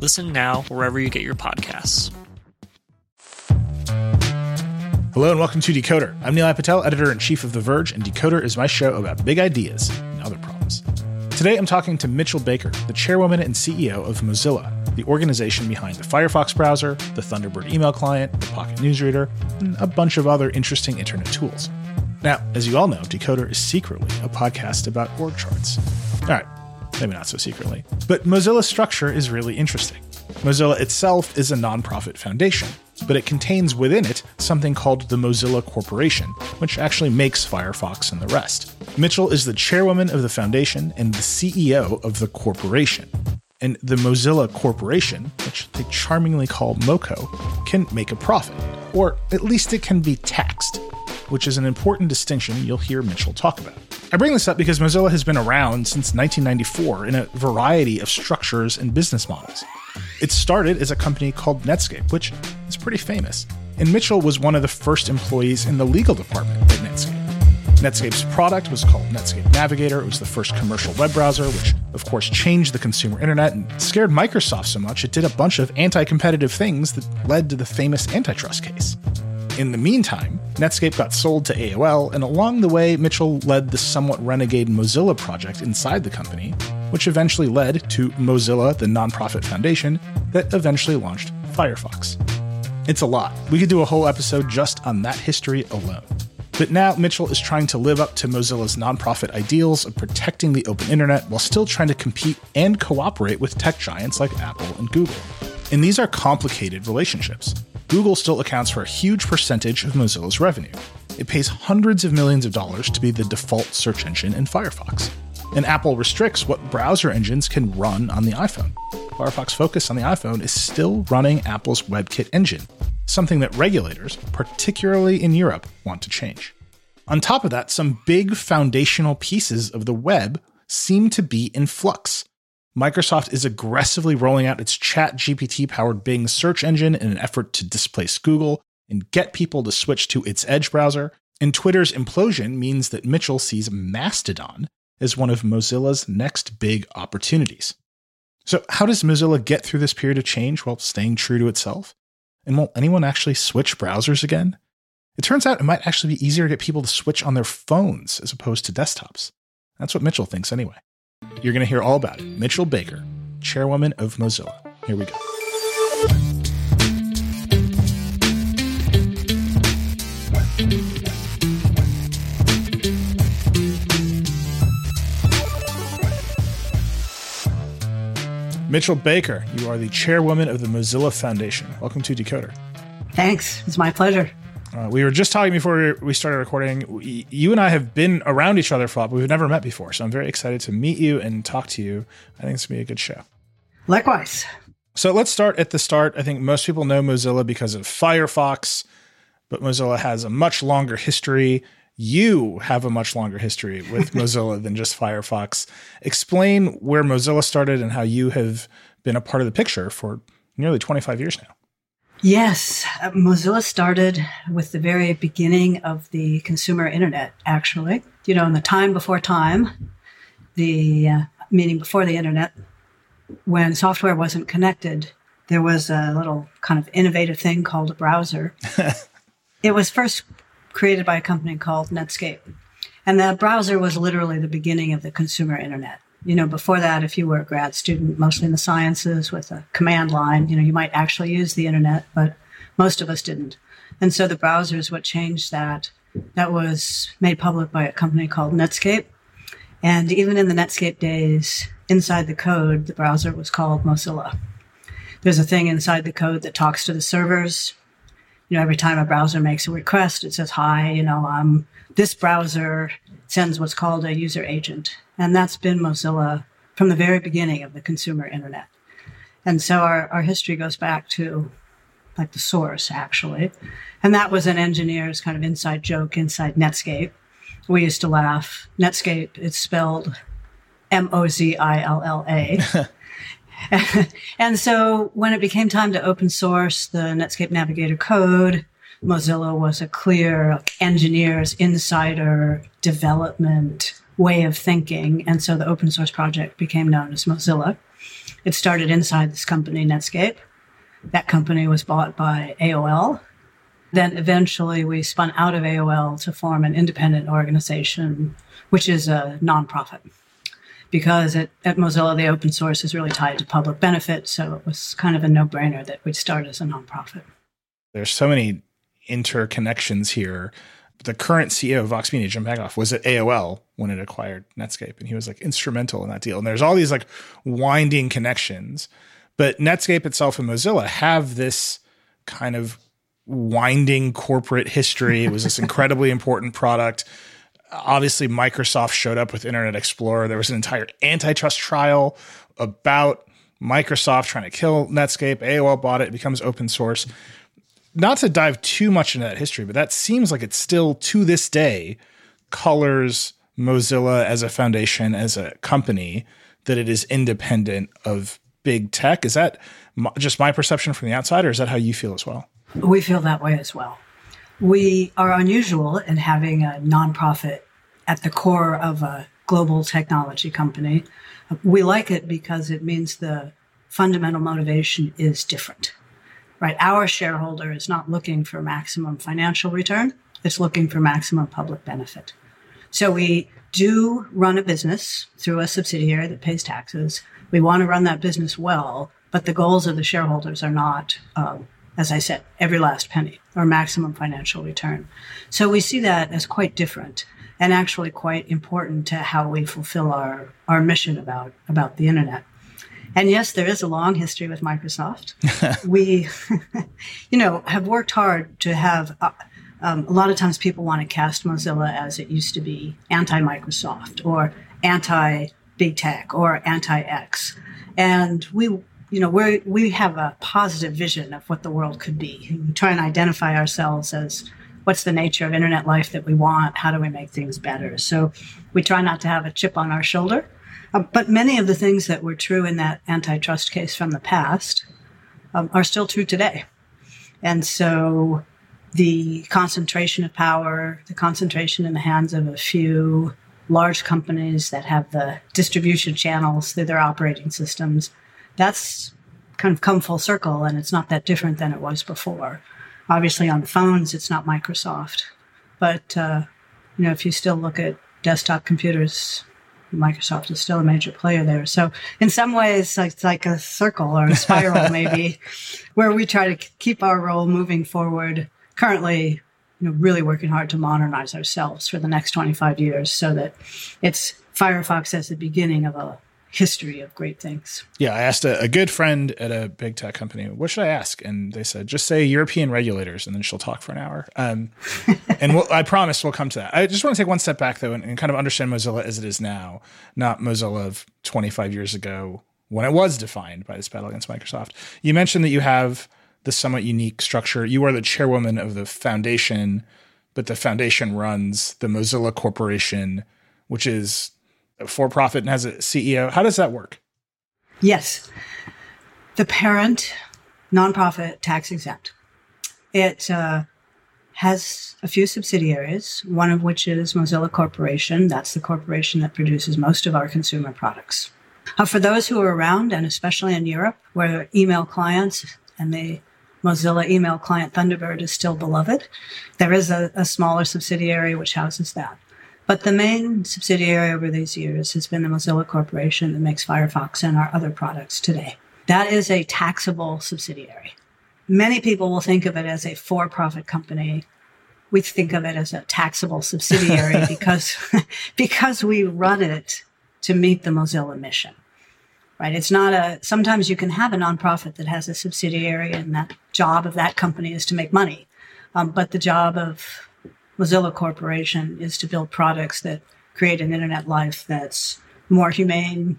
Listen now wherever you get your podcasts. Hello and welcome to Decoder. I'm Nilay Patel, editor in chief of The Verge, and Decoder is my show about big ideas and other problems. Today I'm talking to Mitchell Baker, the chairwoman and CEO of Mozilla, the organization behind the Firefox browser, the Thunderbird email client, the Pocket Newsreader, and a bunch of other interesting internet tools. Now, as you all know, Decoder is secretly a podcast about org charts. All right, maybe not so secretly. But Mozilla's structure is really interesting. Mozilla itself is a nonprofit foundation, but it contains within it something called the Mozilla Corporation, which actually makes Firefox and the rest. Mitchell is the chairwoman of the foundation and the CEO of the corporation. And the Mozilla Corporation, which they charmingly call MoCo, can make a profit, or at least it can be taxed, which is an important distinction you'll hear Mitchell talk about. I bring this up because Mozilla has been around since 1994 in a variety of structures and business models. It started as a company called Netscape, which is pretty famous, and Mitchell was one of the first employees in the legal department at Netscape. Netscape's product was called Netscape Navigator. It was the first commercial web browser, which of course changed the consumer internet and scared Microsoft so much it did a bunch of anti competitive things that led to the famous antitrust case. In the meantime, Netscape got sold to AOL, and along the way, Mitchell led the somewhat renegade Mozilla project inside the company, which eventually led to Mozilla, the nonprofit foundation that eventually launched Firefox. It's a lot. We could do a whole episode just on that history alone. But now Mitchell is trying to live up to Mozilla's nonprofit ideals of protecting the open internet while still trying to compete and cooperate with tech giants like Apple and Google. And these are complicated relationships. Google still accounts for a huge percentage of Mozilla's revenue. It pays hundreds of millions of dollars to be the default search engine in Firefox. And Apple restricts what browser engines can run on the iPhone. Firefox Focus on the iPhone is still running Apple's WebKit engine, something that regulators, particularly in Europe, want to change. On top of that, some big foundational pieces of the web seem to be in flux. Microsoft is aggressively rolling out its Chat GPT powered Bing search engine in an effort to displace Google and get people to switch to its Edge browser. And Twitter's implosion means that Mitchell sees Mastodon as one of Mozilla's next big opportunities. So, how does Mozilla get through this period of change while staying true to itself? And will anyone actually switch browsers again? It turns out it might actually be easier to get people to switch on their phones as opposed to desktops. That's what Mitchell thinks anyway. You're going to hear all about it. Mitchell Baker, chairwoman of Mozilla. Here we go. Mitchell Baker, you are the chairwoman of the Mozilla Foundation. Welcome to Decoder. Thanks. It's my pleasure. Uh, we were just talking before we started recording. We, you and I have been around each other for a while, but we've never met before. So I'm very excited to meet you and talk to you. I think it's going to be a good show. Likewise. So let's start at the start. I think most people know Mozilla because of Firefox, but Mozilla has a much longer history. You have a much longer history with Mozilla than just Firefox. Explain where Mozilla started and how you have been a part of the picture for nearly 25 years now. Yes, uh, Mozilla started with the very beginning of the consumer internet, actually. You know, in the time before time, the uh, meaning before the internet, when software wasn't connected, there was a little kind of innovative thing called a browser. it was first created by a company called Netscape. And the browser was literally the beginning of the consumer internet. You know, before that, if you were a grad student, mostly in the sciences with a command line, you know, you might actually use the internet, but most of us didn't. And so the browser is what changed that. That was made public by a company called Netscape. And even in the Netscape days, inside the code, the browser was called Mozilla. There's a thing inside the code that talks to the servers. You know, every time a browser makes a request, it says, hi, you know, um, this browser sends what's called a user agent. And that's been Mozilla from the very beginning of the consumer internet. And so our, our history goes back to like the source, actually. And that was an engineer's kind of inside joke inside Netscape. We used to laugh. Netscape, it's spelled M O Z I L L A. and so when it became time to open source the Netscape Navigator code, Mozilla was a clear engineers, insider development way of thinking. And so the open source project became known as Mozilla. It started inside this company, Netscape. That company was bought by AOL. Then eventually we spun out of AOL to form an independent organization, which is a nonprofit. Because at, at Mozilla, the open source is really tied to public benefit. So it was kind of a no brainer that we'd start as a nonprofit. There's so many interconnections here. The current CEO of Vox Media, Jim Bankoff, was at AOL when it acquired Netscape, and he was like instrumental in that deal. And there's all these like winding connections, but Netscape itself and Mozilla have this kind of winding corporate history. It was this incredibly important product. Obviously, Microsoft showed up with Internet Explorer. There was an entire antitrust trial about Microsoft trying to kill Netscape. AOL bought it, it becomes open source not to dive too much into that history, but that seems like it's still to this day colors Mozilla as a foundation, as a company, that it is independent of big tech. Is that just my perception from the outside, or is that how you feel as well? We feel that way as well. We are unusual in having a nonprofit at the core of a global technology company. We like it because it means the fundamental motivation is different right? Our shareholder is not looking for maximum financial return. It's looking for maximum public benefit. So we do run a business through a subsidiary that pays taxes. We want to run that business well, but the goals of the shareholders are not, um, as I said, every last penny or maximum financial return. So we see that as quite different and actually quite important to how we fulfill our, our mission about, about the internet. And yes, there is a long history with Microsoft. we, you know, have worked hard to have. Uh, um, a lot of times, people want to cast Mozilla as it used to be anti-Microsoft or anti-big tech or anti-X, and we you know we we have a positive vision of what the world could be we try and identify ourselves as what's the nature of internet life that we want how do we make things better so we try not to have a chip on our shoulder um, but many of the things that were true in that antitrust case from the past um, are still true today. And so the concentration of power, the concentration in the hands of a few large companies that have the distribution channels through their operating systems, that's kind of come full circle and it's not that different than it was before. Obviously, on phones, it's not Microsoft. But, uh, you know, if you still look at desktop computers Microsoft is still a major player there. So in some ways, it's like a circle or a spiral, maybe, where we try to keep our role moving forward. Currently, you know, really working hard to modernize ourselves for the next 25 years so that it's Firefox as the beginning of a history of great things. Yeah, I asked a, a, good friend at a big tech company, what should I ask? And they said, just say European regulators, and then she'll talk for an hour. Um, and we'll, I promise we'll come to that. I just want to take one step back, though, and, and kind of understand Mozilla as it is now, not Mozilla of 25 years ago when it was defined by this battle against Microsoft. You mentioned that you have this somewhat unique structure. You are the chairwoman of the foundation, but the foundation runs the Mozilla Corporation, which is for profit and has a CEO. How does that work? Yes. The parent, nonprofit, tax exempt. It uh, has a few subsidiaries, one of which is Mozilla Corporation. That's the corporation that produces most of our consumer products. Uh, for those who are around, and especially in Europe, where email clients and the Mozilla email client Thunderbird is still beloved, there is a, a smaller subsidiary which houses that. But the main subsidiary over these years has been the Mozilla Corporation that makes Firefox and our other products today. That is a taxable subsidiary. Many people will think of it as a for profit company. We think of it as a taxable subsidiary because, because we run it to meet the Mozilla mission. Right? It's not a, sometimes you can have a nonprofit that has a subsidiary and that job of that company is to make money. Um, but the job of Mozilla Corporation is to build products that create an internet life that's more humane,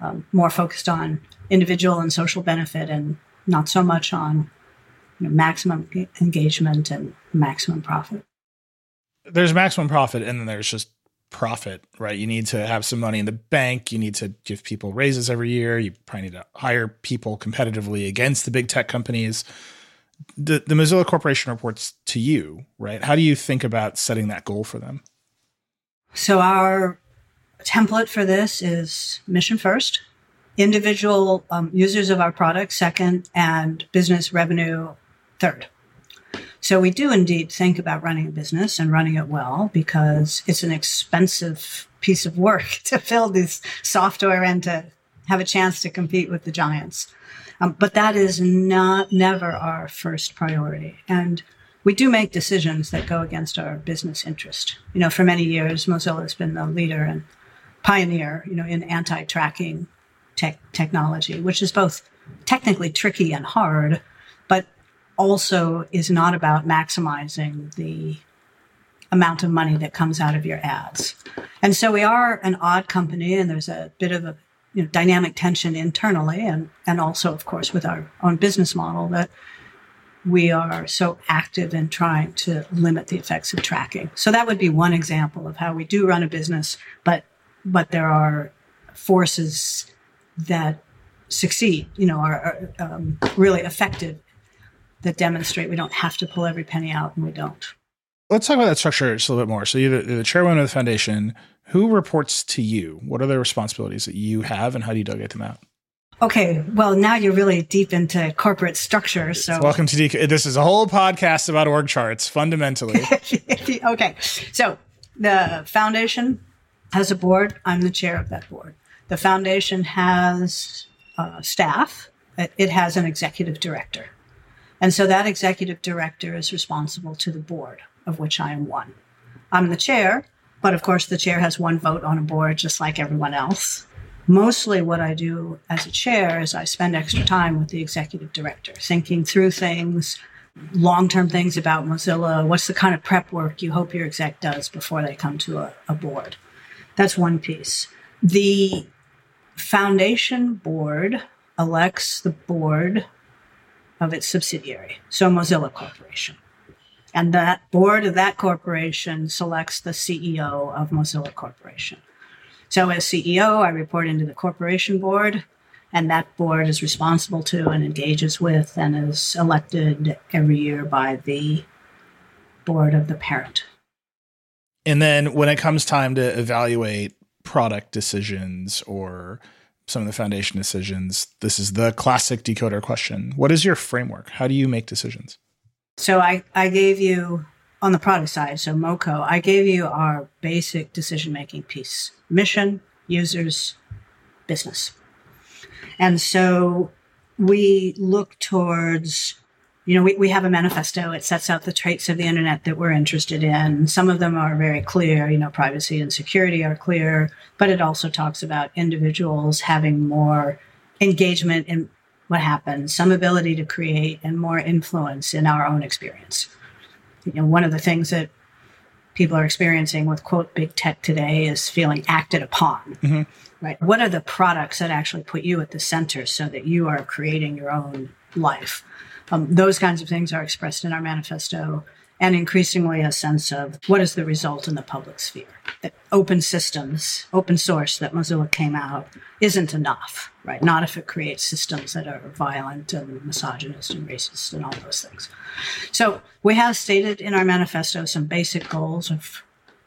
um, more focused on individual and social benefit, and not so much on you know, maximum engagement and maximum profit. There's maximum profit, and then there's just profit, right? You need to have some money in the bank. You need to give people raises every year. You probably need to hire people competitively against the big tech companies. The, the Mozilla Corporation reports to you, right? How do you think about setting that goal for them? So, our template for this is mission first, individual um, users of our product second, and business revenue third. So we do indeed think about running a business and running it well because it's an expensive piece of work to build this software and to have a chance to compete with the giants. Um, but that is not never our first priority. And we do make decisions that go against our business interest. You know, for many years, Mozilla has been the leader and pioneer, you know, in anti-tracking tech technology, which is both technically tricky and hard, but also is not about maximizing the amount of money that comes out of your ads. And so we are an odd company and there's a bit of a you know, dynamic tension internally and, and also, of course, with our own business model that we are so active in trying to limit the effects of tracking. So that would be one example of how we do run a business, but but there are forces that succeed, you know, are, are um, really effective that demonstrate we don't have to pull every penny out, and we don't. Let's talk about that structure just a little bit more. So you're the, the chairwoman of the foundation. Who reports to you? What are the responsibilities that you have, and how do you delegate them out? Okay, well now you're really deep into corporate structure. So welcome to DK. This is a whole podcast about org charts, fundamentally. okay, so the foundation has a board. I'm the chair of that board. The foundation has uh, staff. It has an executive director. And so that executive director is responsible to the board, of which I am one. I'm the chair, but of course, the chair has one vote on a board, just like everyone else. Mostly, what I do as a chair is I spend extra time with the executive director, thinking through things, long term things about Mozilla. What's the kind of prep work you hope your exec does before they come to a, a board? That's one piece. The foundation board elects the board of its subsidiary, so Mozilla Corporation. And that board of that corporation selects the CEO of Mozilla Corporation. So as CEO, I report into the corporation board, and that board is responsible to and engages with and is elected every year by the board of the parent. And then when it comes time to evaluate product decisions or some of the foundation decisions. This is the classic decoder question. What is your framework? How do you make decisions? So I, I gave you on the product side, so MoCo, I gave you our basic decision making piece mission, users, business. And so we look towards you know, we, we have a manifesto. It sets out the traits of the internet that we're interested in. Some of them are very clear, you know, privacy and security are clear, but it also talks about individuals having more engagement in what happens, some ability to create and more influence in our own experience. You know, one of the things that people are experiencing with quote big tech today is feeling acted upon. Mm-hmm. Right. What are the products that actually put you at the center so that you are creating your own life? Um, those kinds of things are expressed in our manifesto. And increasingly a sense of what is the result in the public sphere. That open systems, open source that Mozilla came out isn't enough, right? Not if it creates systems that are violent and misogynist and racist and all those things. So we have stated in our manifesto some basic goals of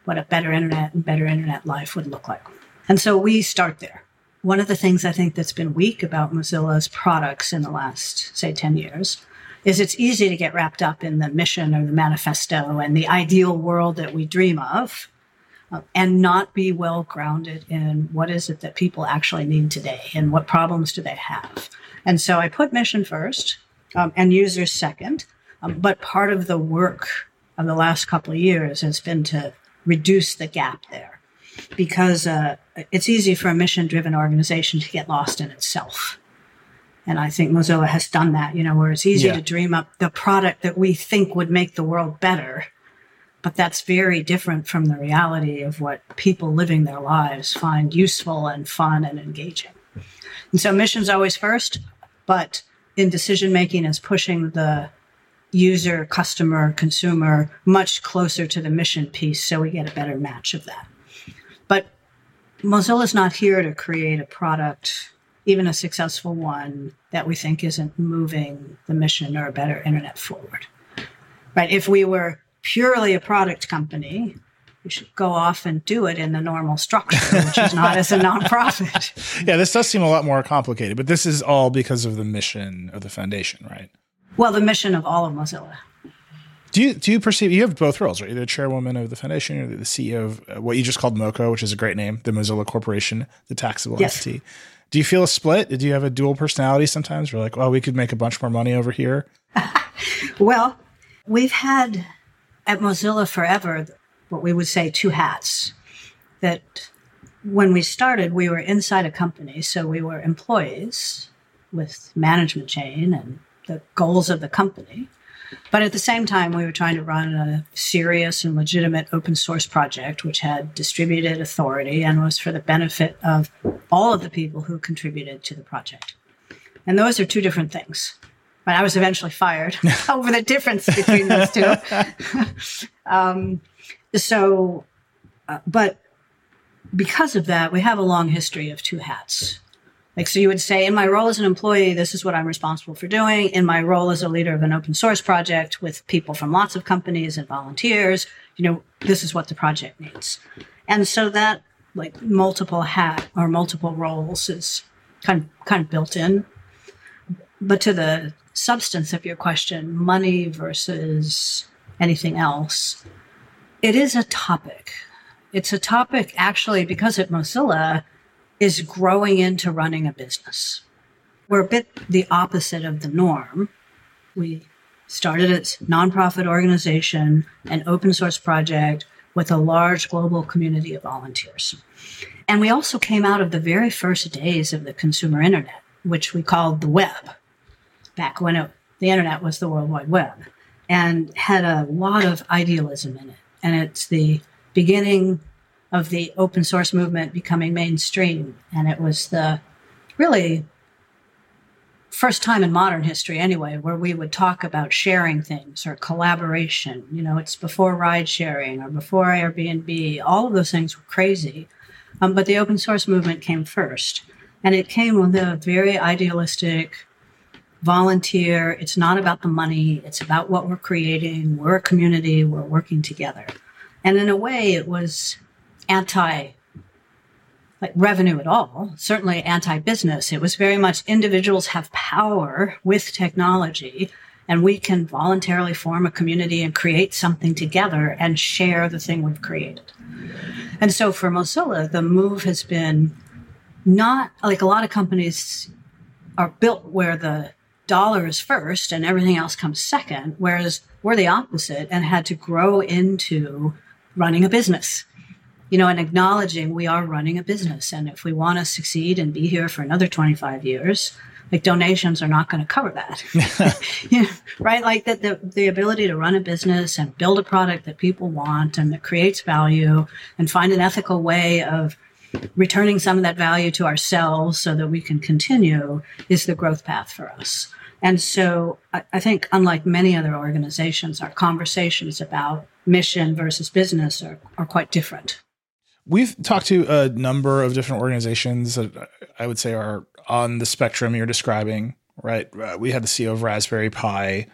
what a better internet and better internet life would look like. And so we start there. One of the things I think that's been weak about Mozilla's products in the last, say, 10 years is it's easy to get wrapped up in the mission or the manifesto and the ideal world that we dream of uh, and not be well grounded in what is it that people actually need today and what problems do they have. And so I put mission first um, and users second. Um, but part of the work of the last couple of years has been to reduce the gap there because uh, it's easy for a mission driven organization to get lost in itself. And I think Mozilla has done that, you know, where it's easy yeah. to dream up the product that we think would make the world better. But that's very different from the reality of what people living their lives find useful and fun and engaging. And so mission's always first, but in decision making is pushing the user, customer, consumer much closer to the mission piece so we get a better match of that. But Mozilla's not here to create a product even a successful one that we think isn't moving the mission or a better internet forward. Right? If we were purely a product company, we should go off and do it in the normal structure, which is not as a nonprofit. yeah, this does seem a lot more complicated, but this is all because of the mission of the foundation, right? Well, the mission of all of Mozilla. Do you do you perceive you have both roles, right? You're the chairwoman of the foundation, or the CEO of uh, what you just called MoCo, which is a great name, the Mozilla Corporation, the taxable yes. entity. Do you feel a split? Do you have a dual personality sometimes? We're like, well, we could make a bunch more money over here. well, we've had at Mozilla forever what we would say two hats. That when we started, we were inside a company, so we were employees with management chain and the goals of the company. But at the same time, we were trying to run a serious and legitimate open source project, which had distributed authority and was for the benefit of all of the people who contributed to the project. And those are two different things. But I was eventually fired over the difference between those two. um, so, uh, but because of that, we have a long history of two hats. Like, so you would say, in my role as an employee, this is what I'm responsible for doing. In my role as a leader of an open source project with people from lots of companies and volunteers, you know, this is what the project needs. And so that like multiple hat or multiple roles is kind of, kind of built in. But to the substance of your question, money versus anything else, it is a topic. It's a topic actually because at Mozilla, is growing into running a business. We're a bit the opposite of the norm. We started as nonprofit organization, an open source project with a large global community of volunteers. And we also came out of the very first days of the consumer internet, which we called the web, back when it, the internet was the World Wide Web, and had a lot of idealism in it. And it's the beginning of the open source movement becoming mainstream. And it was the really first time in modern history, anyway, where we would talk about sharing things or collaboration. You know, it's before ride sharing or before Airbnb. All of those things were crazy. Um, but the open source movement came first. And it came with a very idealistic volunteer. It's not about the money, it's about what we're creating. We're a community, we're working together. And in a way, it was anti like revenue at all, certainly anti business. It was very much individuals have power with technology and we can voluntarily form a community and create something together and share the thing we've created. And so for Mozilla, the move has been not like a lot of companies are built where the dollar is first and everything else comes second, whereas we're the opposite and had to grow into running a business you know, and acknowledging we are running a business. And if we want to succeed and be here for another 25 years, like donations are not going to cover that. you know, right? Like that the, the ability to run a business and build a product that people want and that creates value and find an ethical way of returning some of that value to ourselves so that we can continue is the growth path for us. And so I, I think, unlike many other organizations, our conversations about mission versus business are, are quite different. We've talked to a number of different organizations that I would say are on the spectrum you're describing, right? Uh, we had the CEO of Raspberry Pi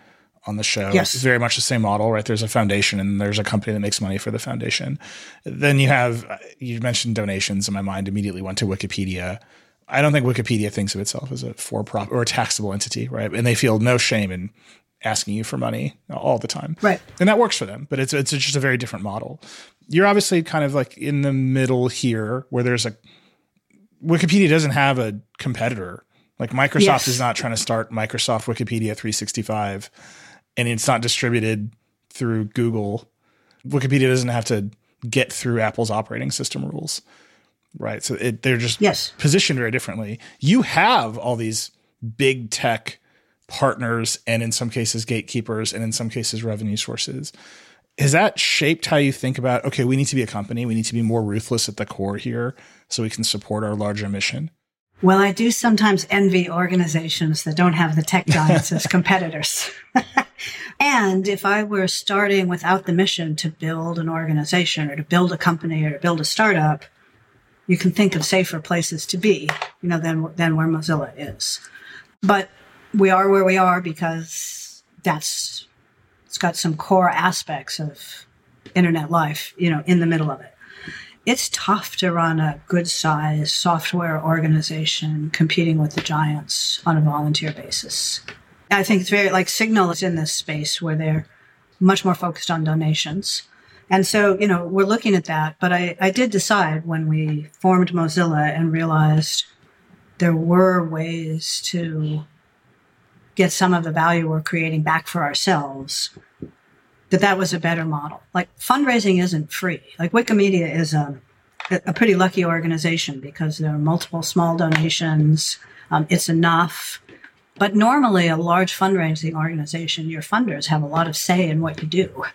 on the show. Yes. It's very much the same model, right? There's a foundation and there's a company that makes money for the foundation. Then you have, you mentioned donations, and my mind immediately went to Wikipedia. I don't think Wikipedia thinks of itself as a for profit or a taxable entity, right? And they feel no shame in asking you for money all the time. Right. And that works for them, but it's it's just a very different model. You're obviously kind of like in the middle here where there's a Wikipedia doesn't have a competitor. Like Microsoft Yes. is not trying to start Microsoft Wikipedia 365 and it's not distributed through Google. Wikipedia doesn't have to get through Apple's operating system rules. Right. So it, they're just Yes. positioned very differently. You have all these big tech partners and in some cases gatekeepers and in some cases revenue sources. Has that shaped how you think about okay, we need to be a company, we need to be more ruthless at the core here so we can support our larger mission? Well, I do sometimes envy organizations that don't have the tech giants as competitors. and if I were starting without the mission to build an organization or to build a company or to build a startup, you can think of safer places to be, you know, than, than where Mozilla is. But we are where we are because that's, it's got some core aspects of internet life, you know, in the middle of it it's tough to run a good sized software organization competing with the giants on a volunteer basis. I think it's very like Signal is in this space where they're much more focused on donations. And so, you know, we're looking at that. But I, I did decide when we formed Mozilla and realized there were ways to get some of the value we're creating back for ourselves that that was a better model. Like fundraising isn't free. Like Wikimedia is a, a pretty lucky organization because there are multiple small donations. Um, it's enough. But normally, a large fundraising organization, your funders have a lot of say in what you do.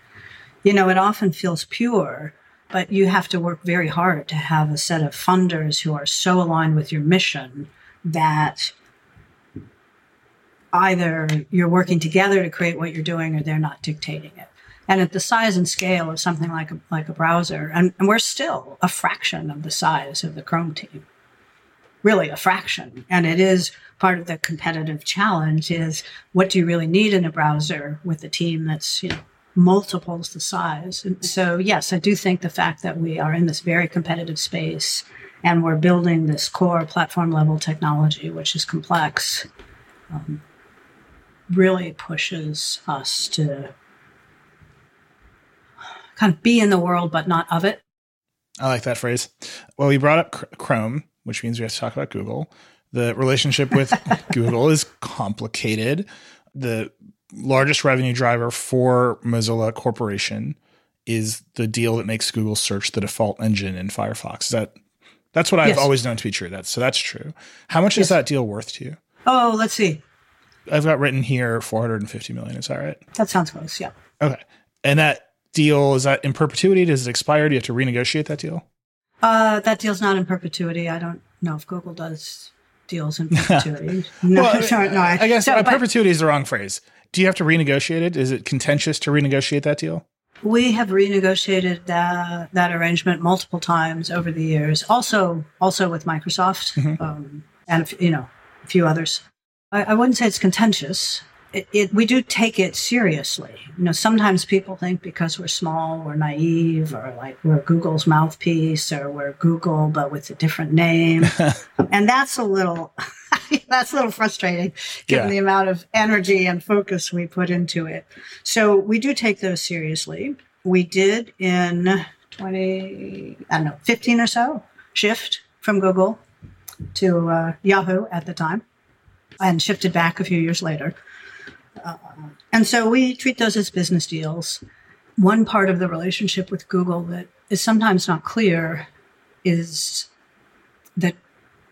You know, it often feels pure, but you have to work very hard to have a set of funders who are so aligned with your mission that either you're working together to create what you're doing or they're not dictating it. And at the size and scale of something like a, like a browser, and, and we're still a fraction of the size of the Chrome team, really a fraction. And it is part of the competitive challenge is what do you really need in a browser with a team that's, you know, multiples the size. And so, yes, I do think the fact that we are in this very competitive space and we're building this core platform level technology, which is complex, um, really pushes us to kind of be in the world, but not of it. I like that phrase. Well, we brought up Chrome, which means we have to talk about Google. The relationship with Google is complicated. The largest revenue driver for Mozilla Corporation is the deal that makes Google search the default engine in Firefox. Is that that's what I've Yes. always known to be true. That's so that's true. How much is that deal worth to you? Oh, let's see. I've got written here 450 million. Is that right? That sounds close. Yeah. Okay. And that deal is that in perpetuity? Does it expire? Do you have to renegotiate that deal? Uh, that deal's not in perpetuity. I don't know if Google does deals in perpetuity. no, Well, sorry, no. I guess so, uh, but perpetuity is the wrong phrase. Do you have to renegotiate it? Is it contentious to renegotiate that deal? we have renegotiated that that arrangement multiple times over the years. Also, also with Microsoft Mm-hmm. um, and you know a few others. I, I wouldn't say it's contentious. It, it, we do take it seriously. You know, sometimes people think because we're small, we're naive, or like we're Google's mouthpiece, or we're Google but with a different name, and that's a little that's a little frustrating given Yeah. the amount of energy and focus we put into it. So we do take those seriously. We did in 20, I don't know, 15 or so shift from Google to uh, Yahoo at the time and shifted back a few years later. Uh, and so we treat those as business deals. One part of the relationship with Google that is sometimes not clear is that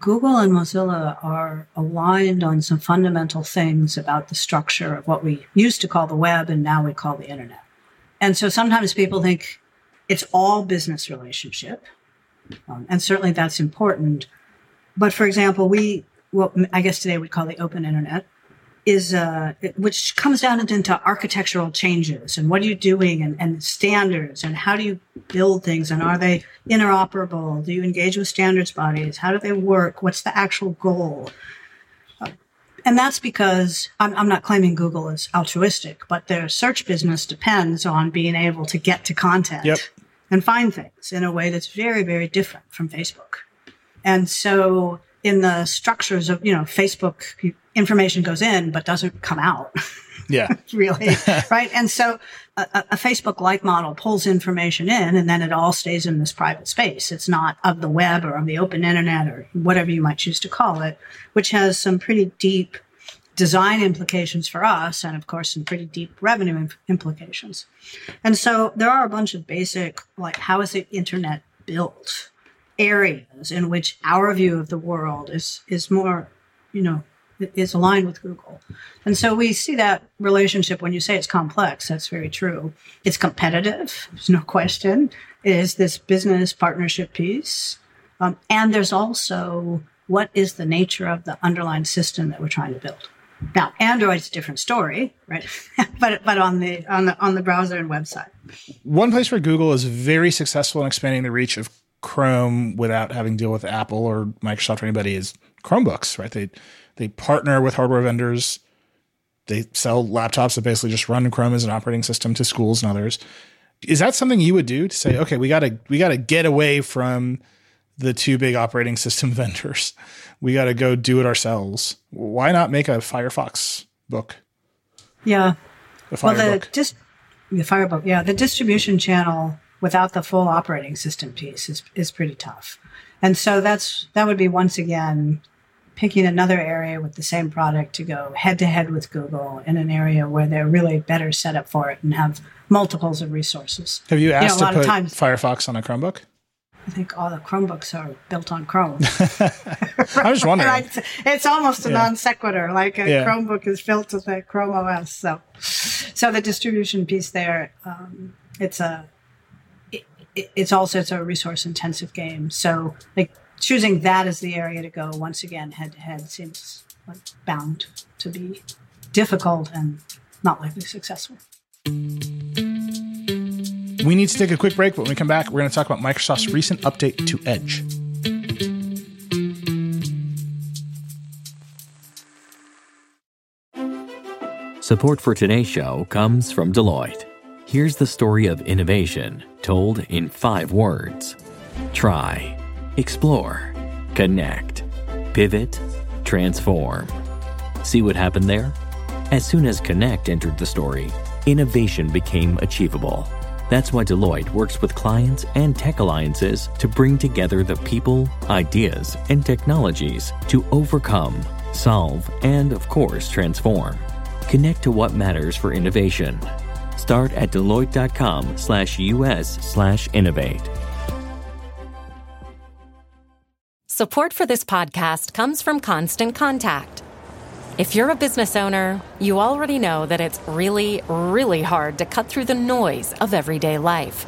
Google and Mozilla are aligned on some fundamental things about the structure of what we used to call the web and now we call the internet. And so sometimes people think it's all business relationship. Um, and certainly that's important. But for example, we, what I guess today we'd call the open internet, is uh, which comes down into architectural changes and what are you doing and, and standards and how do you build things and are they interoperable? Do you engage with standards bodies? How do they work? What's the actual goal? Uh, and that's because I'm, I'm not claiming Google is altruistic, but their search business depends on being able to get to content yep. and find things in a way that's very, very different from Facebook. And so in the structures of, you know, Facebook, information goes in but doesn't come out. Yeah. really. right. And so a, a Facebook like model pulls information in and then it all stays in this private space. It's not of the web or of the open internet or whatever you might choose to call it, which has some pretty deep design implications for us and of course some pretty deep revenue implications. And so there are a bunch of basic, like how is the internet built? Areas in which our view of the world is is more, you know, is aligned with Google. And so we see that relationship when you say it's complex, that's very true. It's competitive, there's no question. It is this business partnership piece. Um, and there's also what is the nature of the underlying system that we're trying to build. Now, Android's a different story, right? but but on the on the on the browser and website. One place where Google is very successful in expanding the reach of Chrome without having to deal with Apple or Microsoft or anybody is Chromebooks, right? They they partner with hardware vendors. They sell laptops that basically just run Chrome as an operating system to schools and others. Is that something you would do to say, okay, we gotta we gotta get away from the two big operating system vendors. We got to go do it ourselves. Why not make a Firefox book? Yeah. The Firebook. Well, the, dis- the Firebook, yeah. The distribution channel without the full operating system piece is, is pretty tough. And so that's, that would be once again picking another area with the same product to go head to head with Google in an area where they're really better set up for it and have multiples of resources. Have you asked you know, to put times, Firefox on a Chromebook? I think all the Chromebooks are built on Chrome. I was wondering. right? It's almost a yeah. non sequitur. Like a yeah. Chromebook is built with a Chrome OS. So, so the distribution piece there, um, it's a, it's also it's a resource intensive game. So like choosing that as the area to go once again head to head seems like bound to be difficult and not likely successful. We need to take a quick break, but when we come back, we're going to talk about Microsoft's recent update to Edge. Support for today's show comes from Deloitte. Here's the story of innovation told in five words try Explore, connect, pivot, transform. See what happened there? As soon as Connect entered the story, innovation became achievable. That's why Deloitte works with clients and tech alliances to bring together the people, ideas, and technologies to overcome, solve, and of course, transform. Connect to what matters for innovation. Start at Deloitte.com slash US slash innovate. Support for this podcast comes from Constant Contact. If you're a business owner, you already know that it's really, really hard to cut through the noise of everyday life.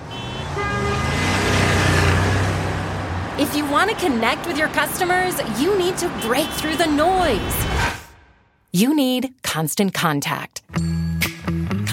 If you want to connect with your customers, you need to break through the noise. You need Constant Contact.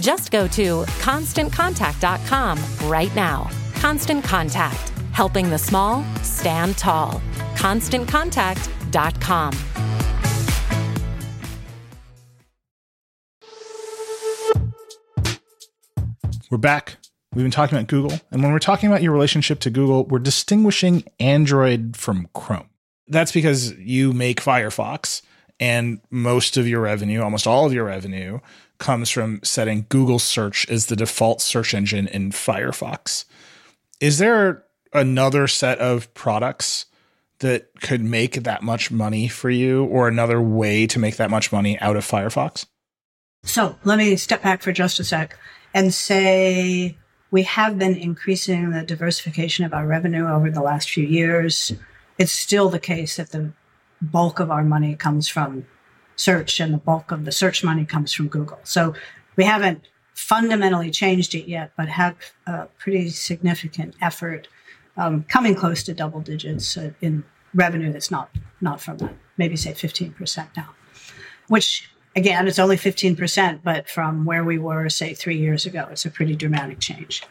Just go to constantcontact.com right now. Constant Contact, helping the small stand tall. ConstantContact.com. We're back. We've been talking about Google. And when we're talking about your relationship to Google, we're distinguishing Android from Chrome. That's because you make Firefox and most of your revenue, almost all of your revenue, comes from setting Google search as the default search engine in Firefox. Is there another set of products that could make that much money for you or another way to make that much money out of Firefox? So let me step back for just a sec and say we have been increasing the diversification of our revenue over the last few years. It's still the case that the bulk of our money comes from search and the bulk of the search money comes from Google. So we haven't fundamentally changed it yet, but have a pretty significant effort um, coming close to double digits uh, in revenue that's not not from that. Maybe say 15% now, which again, it's only 15%, but from where we were, say, three years ago, it's a pretty dramatic change.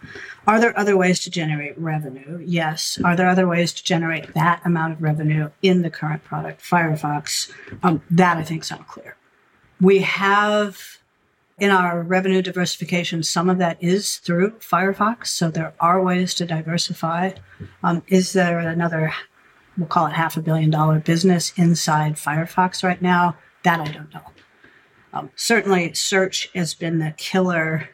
Are there other ways to generate revenue? Yes. Are there other ways to generate that amount of revenue in the current product, Firefox? Um, that I think is unclear. We have in our revenue diversification, some of that is through Firefox. So there are ways to diversify. Um, is there another, we'll call it half a billion dollar business inside Firefox right now? That I don't know. Um, certainly, search has been the killer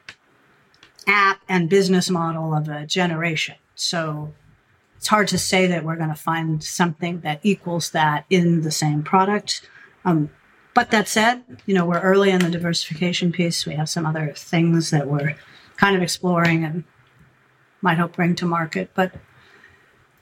app and business model of a generation. So it's hard to say that we're going to find something that equals that in the same product. Um, but that said, you know, we're early in the diversification piece. We have some other things that we're kind of exploring and might hope bring to market. But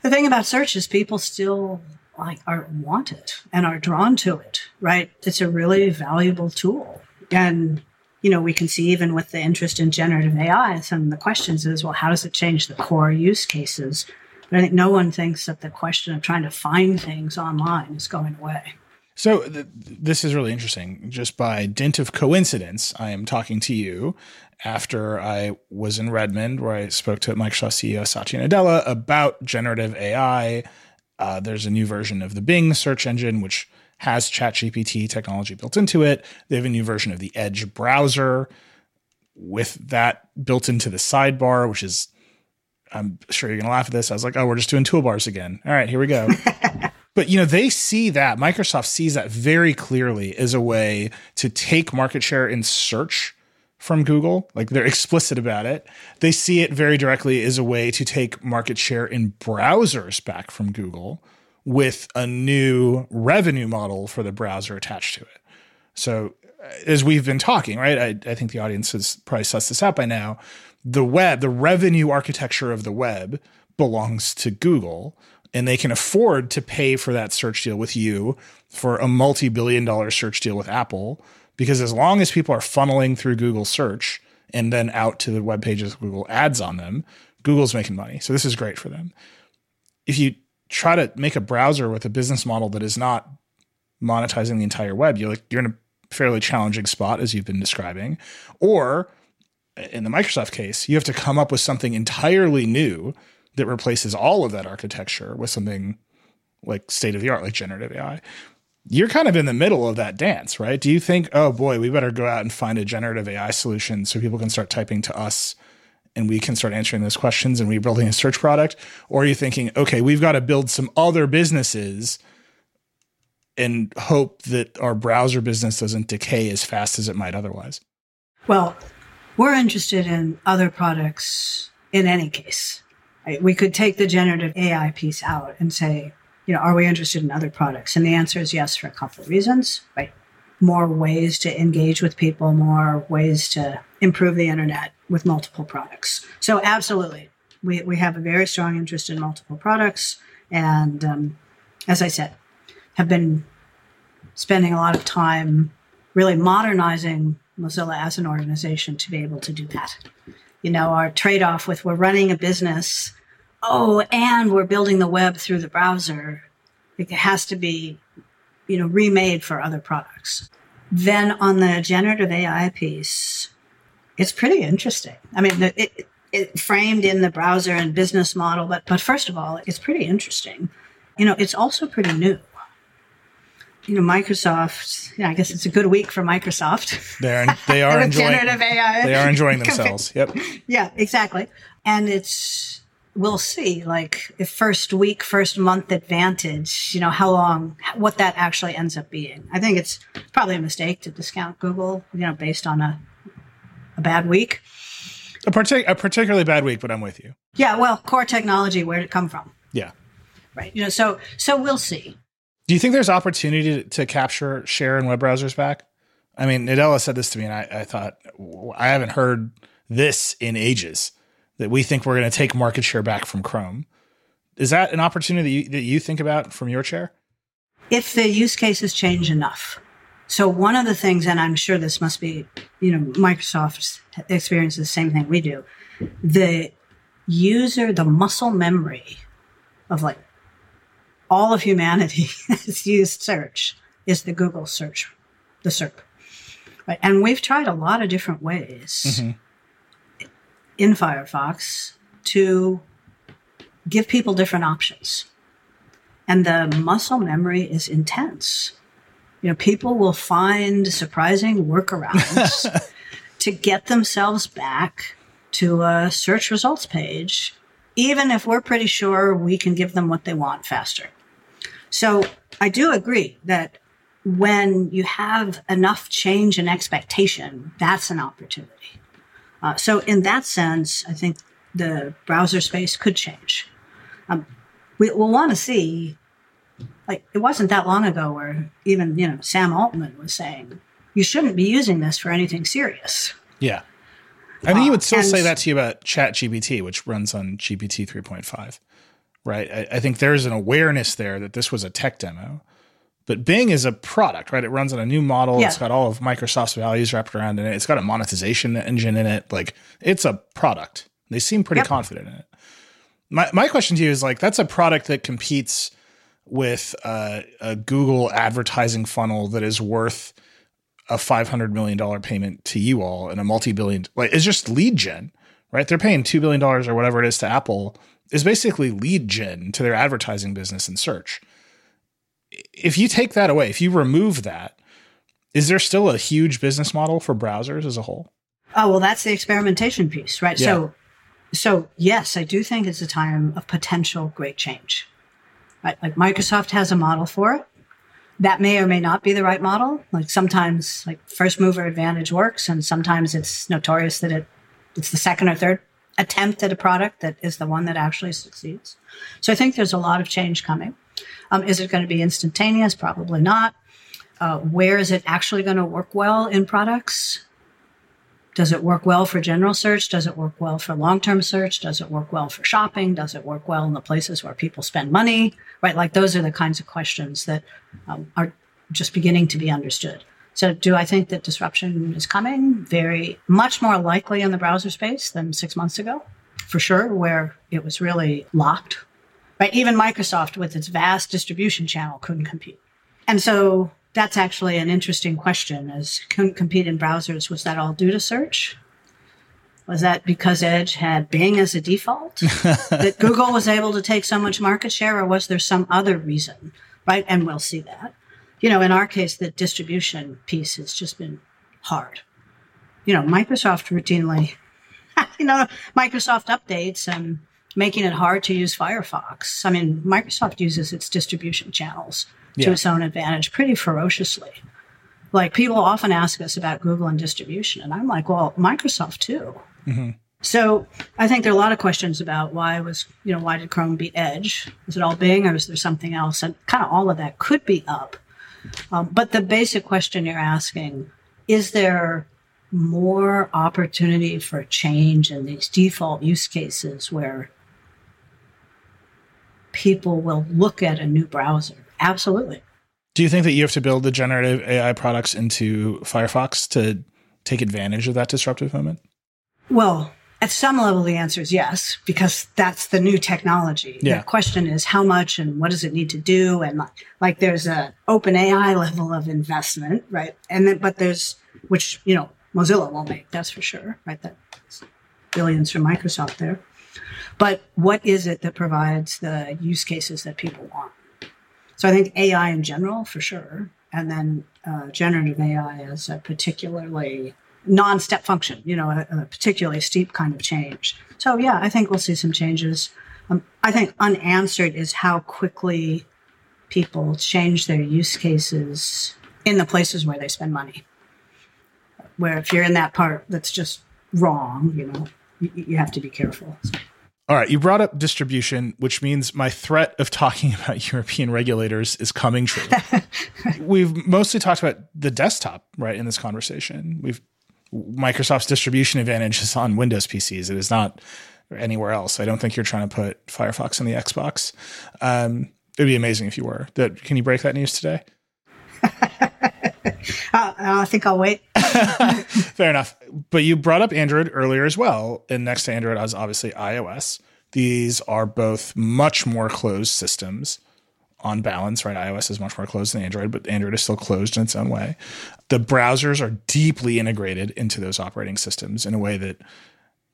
the thing about search is people still like are want it and are drawn to it, right? It's a really valuable tool. And you know, we can see even with the interest in generative AI, some of the questions is, well, how does it change the core use cases? But I think no one thinks that the question of trying to find things online is going away. So th- this is really interesting. Just by dint of coincidence, I am talking to you after I was in Redmond, where I spoke to Microsoft CEO Satya Nadella about generative AI. Uh, there's a new version of the Bing search engine, which has ChatGPT technology built into it. They have a new version of the Edge browser with that built into the sidebar, which is, I'm sure you're going to laugh at this. I was like, oh, we're just doing toolbars again. All right, here we go. But you know, they see that Microsoft sees that very clearly as a way to take market share in search from Google. Like they're explicit about it. They see it very directly as a way to take market share in browsers back from Google with a new revenue model for the browser attached to it. So uh, as we've been talking, right? I, I think the audience has probably sussed this out by now. The web, the revenue architecture of the web belongs to Google and they can afford to pay for that search deal with you for a multi-billion dollar search deal with Apple because as long as people are funneling through Google search and then out to the web pages Google ads on them, Google's making money. So this is great for them. If you try to make a browser with a business model that is not monetizing the entire web, you're like you're in a fairly challenging spot as you've been describing. Or in the Microsoft case, you have to come up with something entirely new that replaces all of that architecture with something like state of the art, like generative AI. You're kind of in the middle of that dance, right? Do you think, oh boy, we better go out and find a generative AI solution so people can start typing to us and we can start answering those questions and we rebuilding a search product? Or are you thinking, okay, we've got to build some other businesses and hope that our browser business doesn't decay as fast as it might otherwise? Well, we're interested in other products in any case. Right? We could take the generative AI piece out and say, you know, are we interested in other products? And the answer is yes for a couple of reasons, right? More ways to engage with people, more ways to improve the internet with multiple products. So absolutely, we, we have a very strong interest in multiple products. And um, as I said, have been spending a lot of time really modernizing Mozilla as an organization to be able to do that you know, our trade off with we're running a business, oh, and we're building the web through the browser. It has to be, you know, remade for other products. Then on the generative AI piece, it's pretty interesting. I mean, it, it, framed in the browser and business model, but but first of all, it's pretty interesting. You know, it's also pretty new you know, Microsoft. Yeah, I guess it's a good week for Microsoft. They're they are enjoying generative AI. They are enjoying themselves. Yep. Yeah, exactly. And it's we'll see. Like if first week, first month advantage. You know how long, what that actually ends up being. I think it's probably a mistake to discount Google. You know, based on a a bad week. A, partic- a particularly bad week, but I'm with you. Yeah. Well, core technology. Where did it come from? Yeah. Right. You know. So so we'll see. Do you think there's opportunity to, to capture share in web browsers back? I mean, Nadella said this to me, and I, I thought I haven't heard this in ages. That we think we're going to take market share back from Chrome. Is that an opportunity that you, that you think about from your chair? If the use cases change enough. So one of the things, and I'm sure this must be, you know, Microsoft's experience the same thing we do. The user, the muscle memory of like all of humanity has used search is the Google search, the SERP. Right? And we've tried a lot of different ways mm-hmm. In Firefox to give people different options. And the muscle memory is intense. You know, people will find surprising workarounds to get themselves back to a search results page, even if we're pretty sure we can give them what they want faster. So I do agree that when you have enough change and expectation, that's an opportunity. Uh, so in that sense, I think the browser space could change. Um, we, will want to see, like it wasn't that long ago where even you know Sam Altman was saying you shouldn't be using this for anything serious. Yeah, I think he would still uh, say that to you about Chat GPT, which runs on GPT three point five right? I, I, think there's an awareness there that this was a tech demo. But Bing is a product, right? It runs on a new model. Yeah. It's got all of Microsoft's values wrapped around in it. It's got a monetization engine in it. Like it's a product. They seem pretty yep. confident in it. My my question to you is like that's a product that competes with uh, a Google advertising funnel that is worth a five hundred million dollar payment to you all and a multi billion like it's just lead gen, right? They're paying two billion dollars or whatever it is to Apple is basically lead gen to their advertising business and search. If you take that away, if you remove that, is there still a huge business model for browsers as a whole? Oh, well, that's the experimentation piece, right? Yeah. So, so yes, I do think it's a time of potential great change. Right? Like Microsoft has a model for it. That may or may not be the right model. Like sometimes like first mover advantage works and sometimes it's notorious that it it's the second or third attempt at a product that is the one that actually succeeds. So I think there's a lot of change coming. Um, is it going to be instantaneous? Probably not. Uh, where is it actually going to work well in products? Does it work well for general search? Does it work well for long term search? Does it work well for shopping? Does it work well in the places where people spend money? Right? Like those are the kinds of questions that um, are just beginning to be understood. So, do I think that disruption is coming? Very much more likely in the browser space than six months ago, for sure, where it was really locked. Right? Even Microsoft, with its vast distribution channel, couldn't compete. And so, that's actually an interesting question as couldn't compete in browsers. Was that all due to search? Was that because Edge had Bing as a default? that Google was able to take so much market share, or was there some other reason? Right? And we'll see that you know, in our case, the distribution piece has just been hard. You know, Microsoft routinely, you know, Microsoft updates and making it hard to use Firefox. I mean, Microsoft uses its distribution channels yeah. to its own advantage pretty ferociously. Like people often ask us about Google and distribution, and I'm like, well, Microsoft too. Mm-hmm. So I think there are a lot of questions about why was, you know, why did Chrome beat Edge? Is it all Bing or is there something else? And kind of all of that could be up. Um, but the basic question you're asking is there more opportunity for change in these default use cases where people will look at a new browser? Absolutely. Do you think that you have to build the generative AI products into Firefox to take advantage of that disruptive moment? Well, at some level, the answer is yes, because that's the new technology. Yeah. The question is how much and what does it need to do? And like, like there's a OpenAI level of investment, right? And then, but there's, which, you know, Mozilla won't make, that's for sure, right? That's billions from Microsoft there. But what is it that provides the use cases that people want? So I think AI in general, for sure. And then uh, generative AI as a particularly non-step function, you know, a, a, particularly steep kind of change. So yeah, I think we'll see some changes. Um, I think unanswered is how quickly people change their use cases in the places where they spend money. Where if you're in that part that's just wrong, you know, you, you have to be careful. All right, you brought up distribution, which means my threat of talking about European regulators is coming true. We've mostly talked about the desktop, right, in this conversation. We've Microsoft's distribution advantage is on Windows PCs. It is not anywhere else. I don't think you're trying to put Firefox on the Xbox. Um, it'd be amazing if you were. That can you break that news today? Uh, I think I'll wait. Fair enough. But you brought up Android earlier as well. And next to Android is obviously iOS. These are both much more closed systems on balance, right? iOS is much more closed than Android, but Android is still closed in its own way. The browsers are deeply integrated into those operating systems in a way that,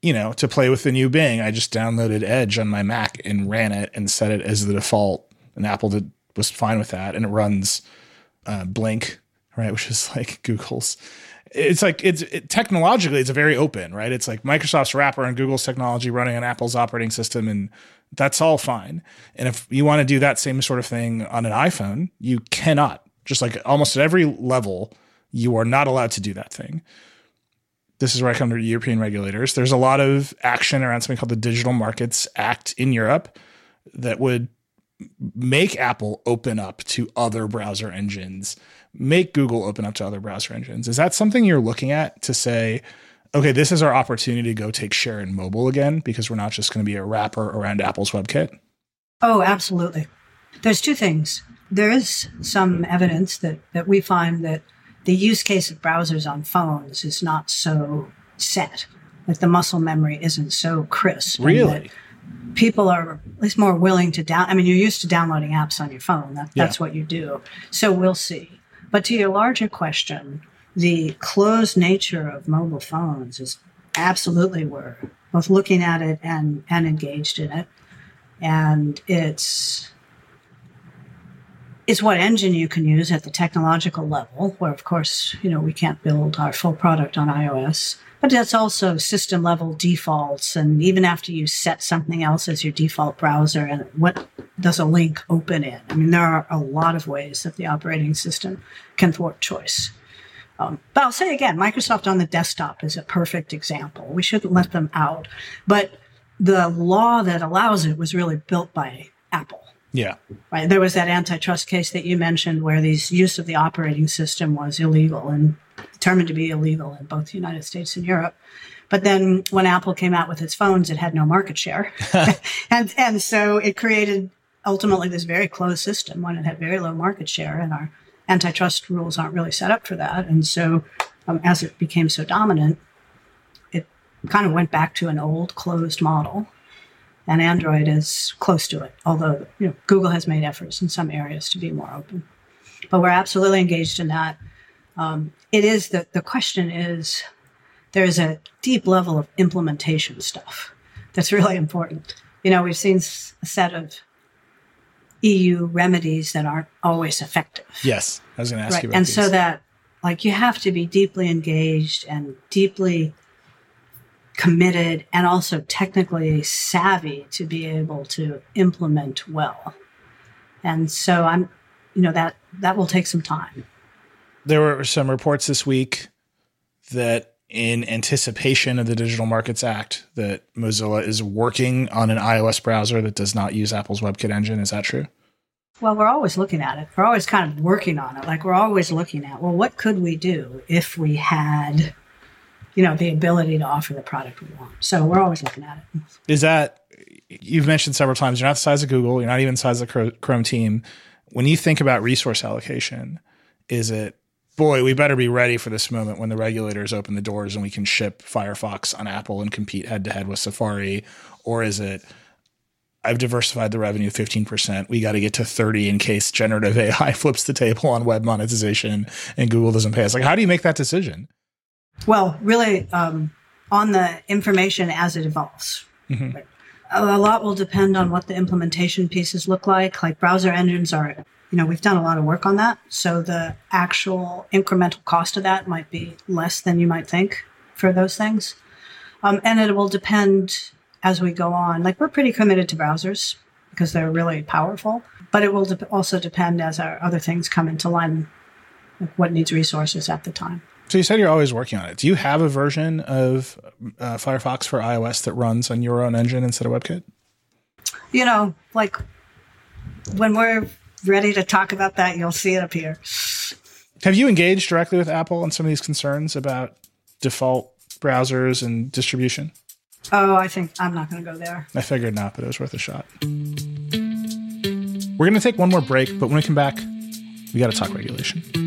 you know, to play with the new Bing, I just downloaded Edge on my Mac and ran it and set it as the default. And Apple did, was fine with that. And it runs uh, Blink right? Which is like Google's. It's like it's it, technologically it's very open, right? It's like Microsoft's wrapper and Google's technology running on Apple's operating system, and that's all fine. And if you want to do that same sort of thing on an iPhone, you cannot. Just like almost at every level, you are not allowed to do that thing. This is where I come to European regulators. There's a lot of action around something called the Digital Markets Act in Europe that would make Apple open up to other browser engines make Google open up to other browser engines. Is that something you're looking at to say, okay, this is our opportunity to go take share in mobile again because we're not just going to be a wrapper around Apple's WebKit? Oh, absolutely. There's two things. There is some evidence that, that we find that the use case of browsers on phones is not so set. Like the muscle memory isn't so crisp. Really? People are at least more willing to down. I mean, you're used to downloading apps on your phone. That, yeah. That's what you do. So we'll see. But to your larger question, the closed nature of mobile phones is absolutely we're both looking at it and, and engaged in it. And it's it's what engine you can use at the technological level, where of course, you know, we can't build our full product on iOS. But that's also system level defaults. And even after you set something else as your default browser and what does a link open in? I mean, there are a lot of ways that the operating system can thwart choice. Um, but I'll say again, Microsoft on the desktop is a perfect example. We shouldn't let them out. But the law that allows it was really built by Apple. Yeah. Right. There was that antitrust case that you mentioned where these use of the operating system was illegal and determined to be illegal in both the United States and Europe. But then when Apple came out with its phones, it had no market share. and, and so it created ultimately this very closed system when it had very low market share and our antitrust rules aren't really set up for that. And so um, as it became so dominant, it kind of went back to an old closed model and Android is close to it. Although you know, Google has made efforts in some areas to be more open, but we're absolutely engaged in that. Um, it is the the question is there's a deep level of implementation stuff that's really important. You know, we've seen a set of EU remedies that aren't always effective. Yes, I was going to ask right. you about And these. so that like you have to be deeply engaged and deeply committed and also technically savvy to be able to implement well. And so I'm, you know, that that will take some time. There were some reports this week that in anticipation of the Digital Markets Act that Mozilla is working on an iOS browser that does not use Apple's WebKit engine. Is that true? Well, we're always looking at it. We're always kind of working on it. Like we're always looking at, well, what could we do if we had you know, the ability to offer the product we want. So we're always looking at it. Is that you've mentioned several times? You're not the size of Google. You're not even the size of the Chrome team. When you think about resource allocation, is it boy, we better be ready for this moment when the regulators open the doors and we can ship Firefox on Apple and compete head to head with Safari? Or is it, I've diversified the revenue 15%. We got to get to 30 in case generative AI flips the table on web monetization and Google doesn't pay us? Like, how do you make that decision? Well, really, um, on the information as it evolves. Mm-hmm. A lot will depend on what the implementation pieces look like. Like browser engines are, you know, we've done a lot of work on that. So the actual incremental cost of that might be less than you might think for those things. Um, and it will depend as we go on. Like we're pretty committed to browsers because they're really powerful, but it will de- also depend as our other things come into line, like what needs resources at the time. So you said you're always working on it. Do you have a version of uh, Firefox for iOS that runs on your own engine instead of WebKit? You know, like when we're ready to talk about that, you'll see it appear. Have you engaged directly with Apple on some of these concerns about default browsers and distribution? Oh, I think I'm not going to go there. I figured not, but it was worth a shot. We're going to take one more break, but when we come back, we got to talk regulation.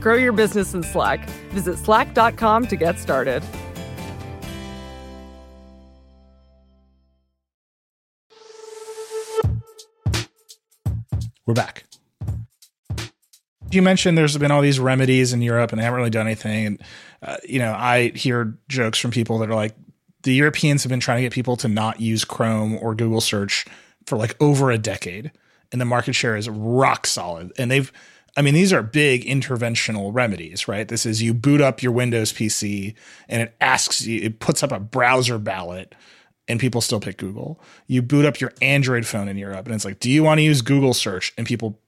Grow your business in Slack. Visit slack.com to get started. We're back. You mentioned there's been all these remedies in Europe and they haven't really done anything. And, uh, you know, I hear jokes from people that are like, the Europeans have been trying to get people to not use Chrome or Google search for like over a decade. And the market share is rock solid. And they've, I mean, these are big interventional remedies, right? This is you boot up your Windows PC and it asks you, it puts up a browser ballot and people still pick Google. You boot up your Android phone in Europe and it's like, do you want to use Google search? And people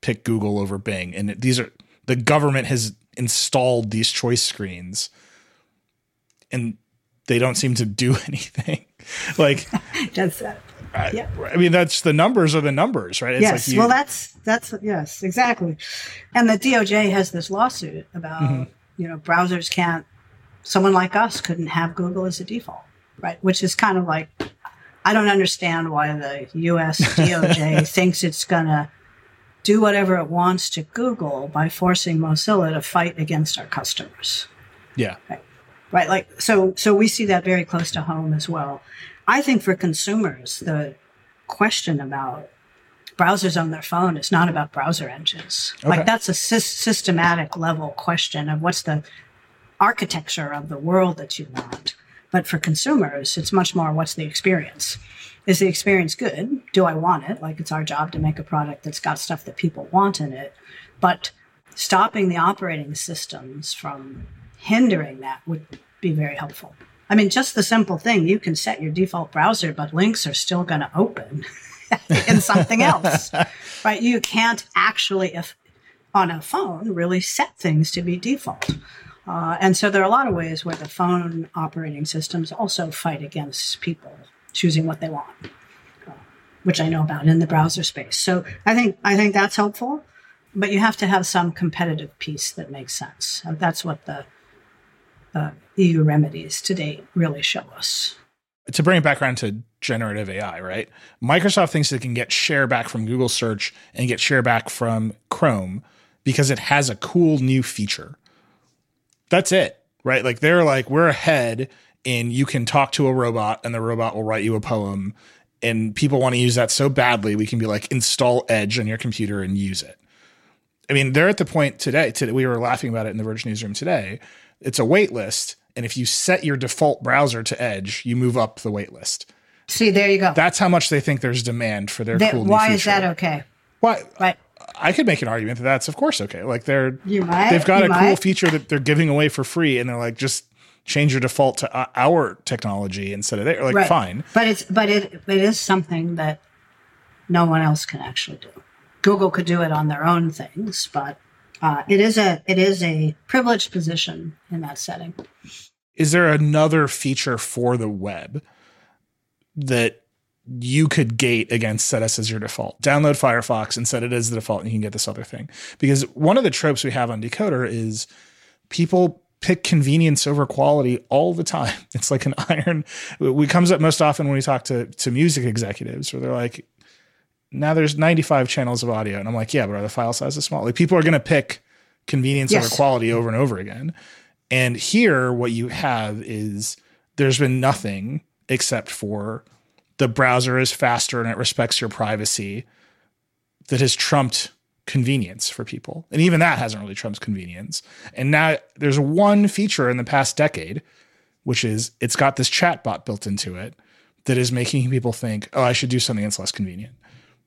pick Google over Bing. And these are, the government has installed these choice screens and they don't seem to do anything. like, that's that. I, yeah. I mean, that's the numbers are the numbers, right? It's yes. Like you, well, that's that's yes, exactly. And the DOJ has this lawsuit about mm-hmm. you know browsers can't. Someone like us couldn't have Google as a default, right? Which is kind of like I don't understand why the U.S. DOJ thinks it's gonna do whatever it wants to Google by forcing Mozilla to fight against our customers. Yeah. Right. Right. Like so. So we see that very close to home as well. I think for consumers, the question about browsers on their phone is not about browser engines. Okay. Like that's a sy- systematic level question of what's the architecture of the world that you want. But for consumers, it's much more what's the experience. Is the experience good? Do I want it? Like it's our job to make a product that's got stuff that people want in it. But stopping the operating systems from hindering that would be very helpful. I mean, just the simple thing you can set your default browser, but links are still going to open in something else, right? You can't actually, if on a phone, really set things to be default. Uh, and so there are a lot of ways where the phone operating systems also fight against people choosing what they want, uh, which I know about in the browser space. So I think I think that's helpful, but you have to have some competitive piece that makes sense. And that's what the uh, EU remedies to date really show us. To bring it back around to generative AI, right? Microsoft thinks it can get share back from Google search and get share back from Chrome because it has a cool new feature. That's it, right? Like they're like, we're ahead and you can talk to a robot and the robot will write you a poem. And people want to use that so badly, we can be like, install Edge on your computer and use it. I mean, they're at the point today, today we were laughing about it in the Verge newsroom today, it's a wait list. And if you set your default browser to Edge, you move up the wait list. See, there you go. That's how much they think there's demand for their they, cool Why is that okay? Why? Right. I could make an argument that that's of course okay. Like they're you might, they've got a cool feature that they're giving away for free, and they're like just change your default to uh, our technology instead of their like right. fine. But it's but it it is something that no one else can actually do. Google could do it on their own things, but uh, it is a it is a privileged position in that setting. Is there another feature for the web that you could gate against set us as your default. Download Firefox and set it as the default, and you can get this other thing. Because one of the tropes we have on Decoder is people pick convenience over quality all the time. It's like an iron. It comes up most often when we talk to to music executives, where they're like, "Now there's 95 channels of audio," and I'm like, "Yeah, but are the file sizes small?" Like people are going to pick convenience yes. over quality over and over again. And here, what you have is there's been nothing except for the browser is faster and it respects your privacy that has trumped convenience for people. And even that hasn't really trumped convenience. And now there's one feature in the past decade, which is it's got this chatbot built into it that is making people think, oh, I should do something that's less convenient.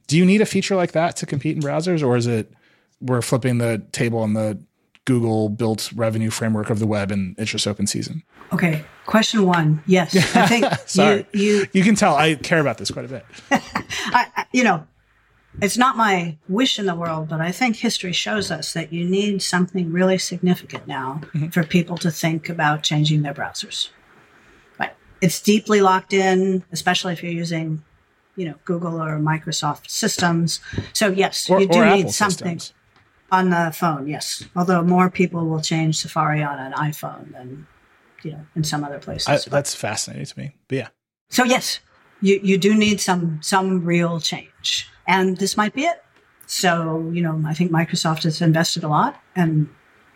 Do you need a feature like that to compete in browsers, or is it we're flipping the table on the Google built revenue framework of the web and it's just open season? Okay. Question one. Yes. I think Sorry. you, you, you can tell I care about this quite a bit. I, you know, it's not my wish in the world, but I think history shows us that you need something really significant now mm-hmm. for people to think about changing their browsers. Right. It's deeply locked in, especially if you're using, you know, Google or Microsoft systems. So yes, or, you do need something systems. on the phone. Yes. Although more people will change Safari on an iPhone than, you know, in some other places. I, that's fascinating to me. But yeah. So yes, you, you do need some, some real change and this might be it. So, you know, I think Microsoft has invested a lot and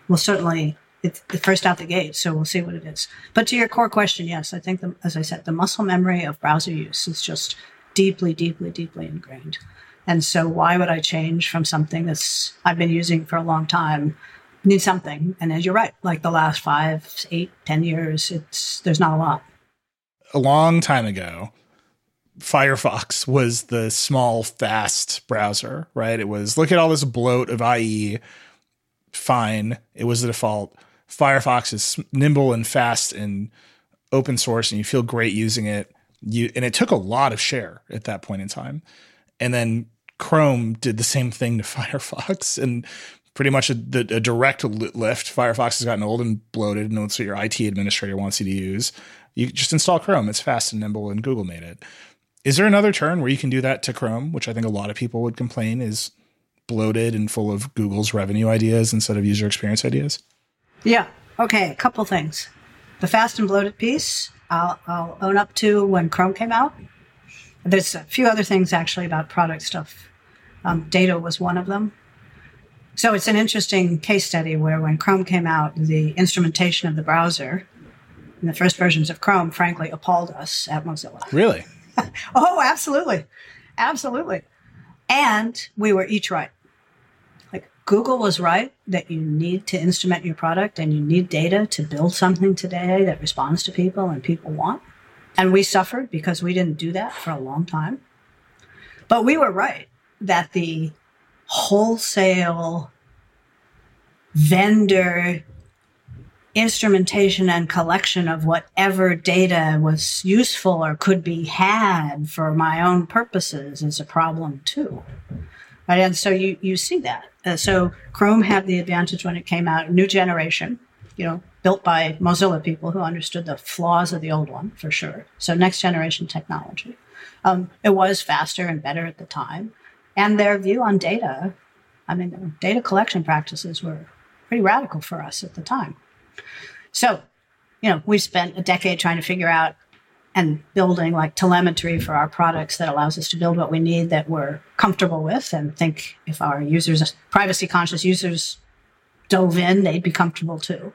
will certainly, it's the first out the gate. So we'll see what it is. But to your core question, yes, I think, the, as I said, the muscle memory of browser use is just deeply, deeply, deeply ingrained. And so why would I change from something that's I've been using for a long time? Need something. And as you're right, like the last five, eight, ten years, it's there's not a lot. A long time ago, Firefox was the small, fast browser, right? It was look at all this bloat of IE. Fine, it was the default. Firefox is nimble and fast and open source, and you feel great using it. You and it took a lot of share at that point in time. And then Chrome did the same thing to Firefox, and pretty much a, a direct lift. Firefox has gotten old and bloated, and that's what your IT administrator wants you to use. You just install Chrome; it's fast and nimble, and Google made it. Is there another turn where you can do that to Chrome, which I think a lot of people would complain is bloated and full of Google's revenue ideas instead of user experience ideas? Yeah. Okay. A couple things. The fast and bloated piece, I'll, I'll own up to when Chrome came out. There's a few other things actually about product stuff. Um, data was one of them. So it's an interesting case study where when Chrome came out, the instrumentation of the browser in the first versions of Chrome, frankly, appalled us at Mozilla. Really? oh, absolutely. Absolutely. And we were each right. Google was right that you need to instrument your product and you need data to build something today that responds to people and people want. And we suffered because we didn't do that for a long time. But we were right that the wholesale vendor instrumentation and collection of whatever data was useful or could be had for my own purposes is a problem too. Right? And so you, you see that. Uh, so Chrome had the advantage when it came out, new generation, you know, built by Mozilla people who understood the flaws of the old one for sure. So next generation technology. Um, it was faster and better at the time. And their view on data, I mean, data collection practices were pretty radical for us at the time. So, you know, we spent a decade trying to figure out and building like telemetry for our products that allows us to build what we need that we're comfortable with and think if our users, privacy conscious users dove in, they'd be comfortable too.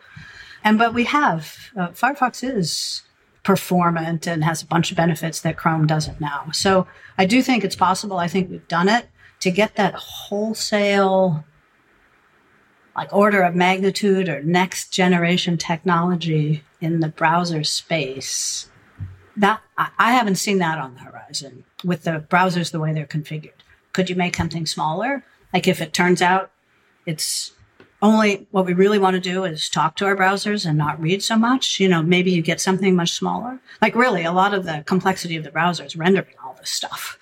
And but we have, uh, Firefox is performant and has a bunch of benefits that Chrome doesn't now. So I do think it's possible. I think we've done it to get that wholesale like order of magnitude or next generation technology in the browser space. That I haven't seen that on the horizon with the browsers the way they're configured. Could you make something smaller? Like if it turns out it's only what we really want to do is talk to our browsers and not read so much, you know, maybe you get something much smaller. Like really a lot of the complexity of the browser is rendering all this stuff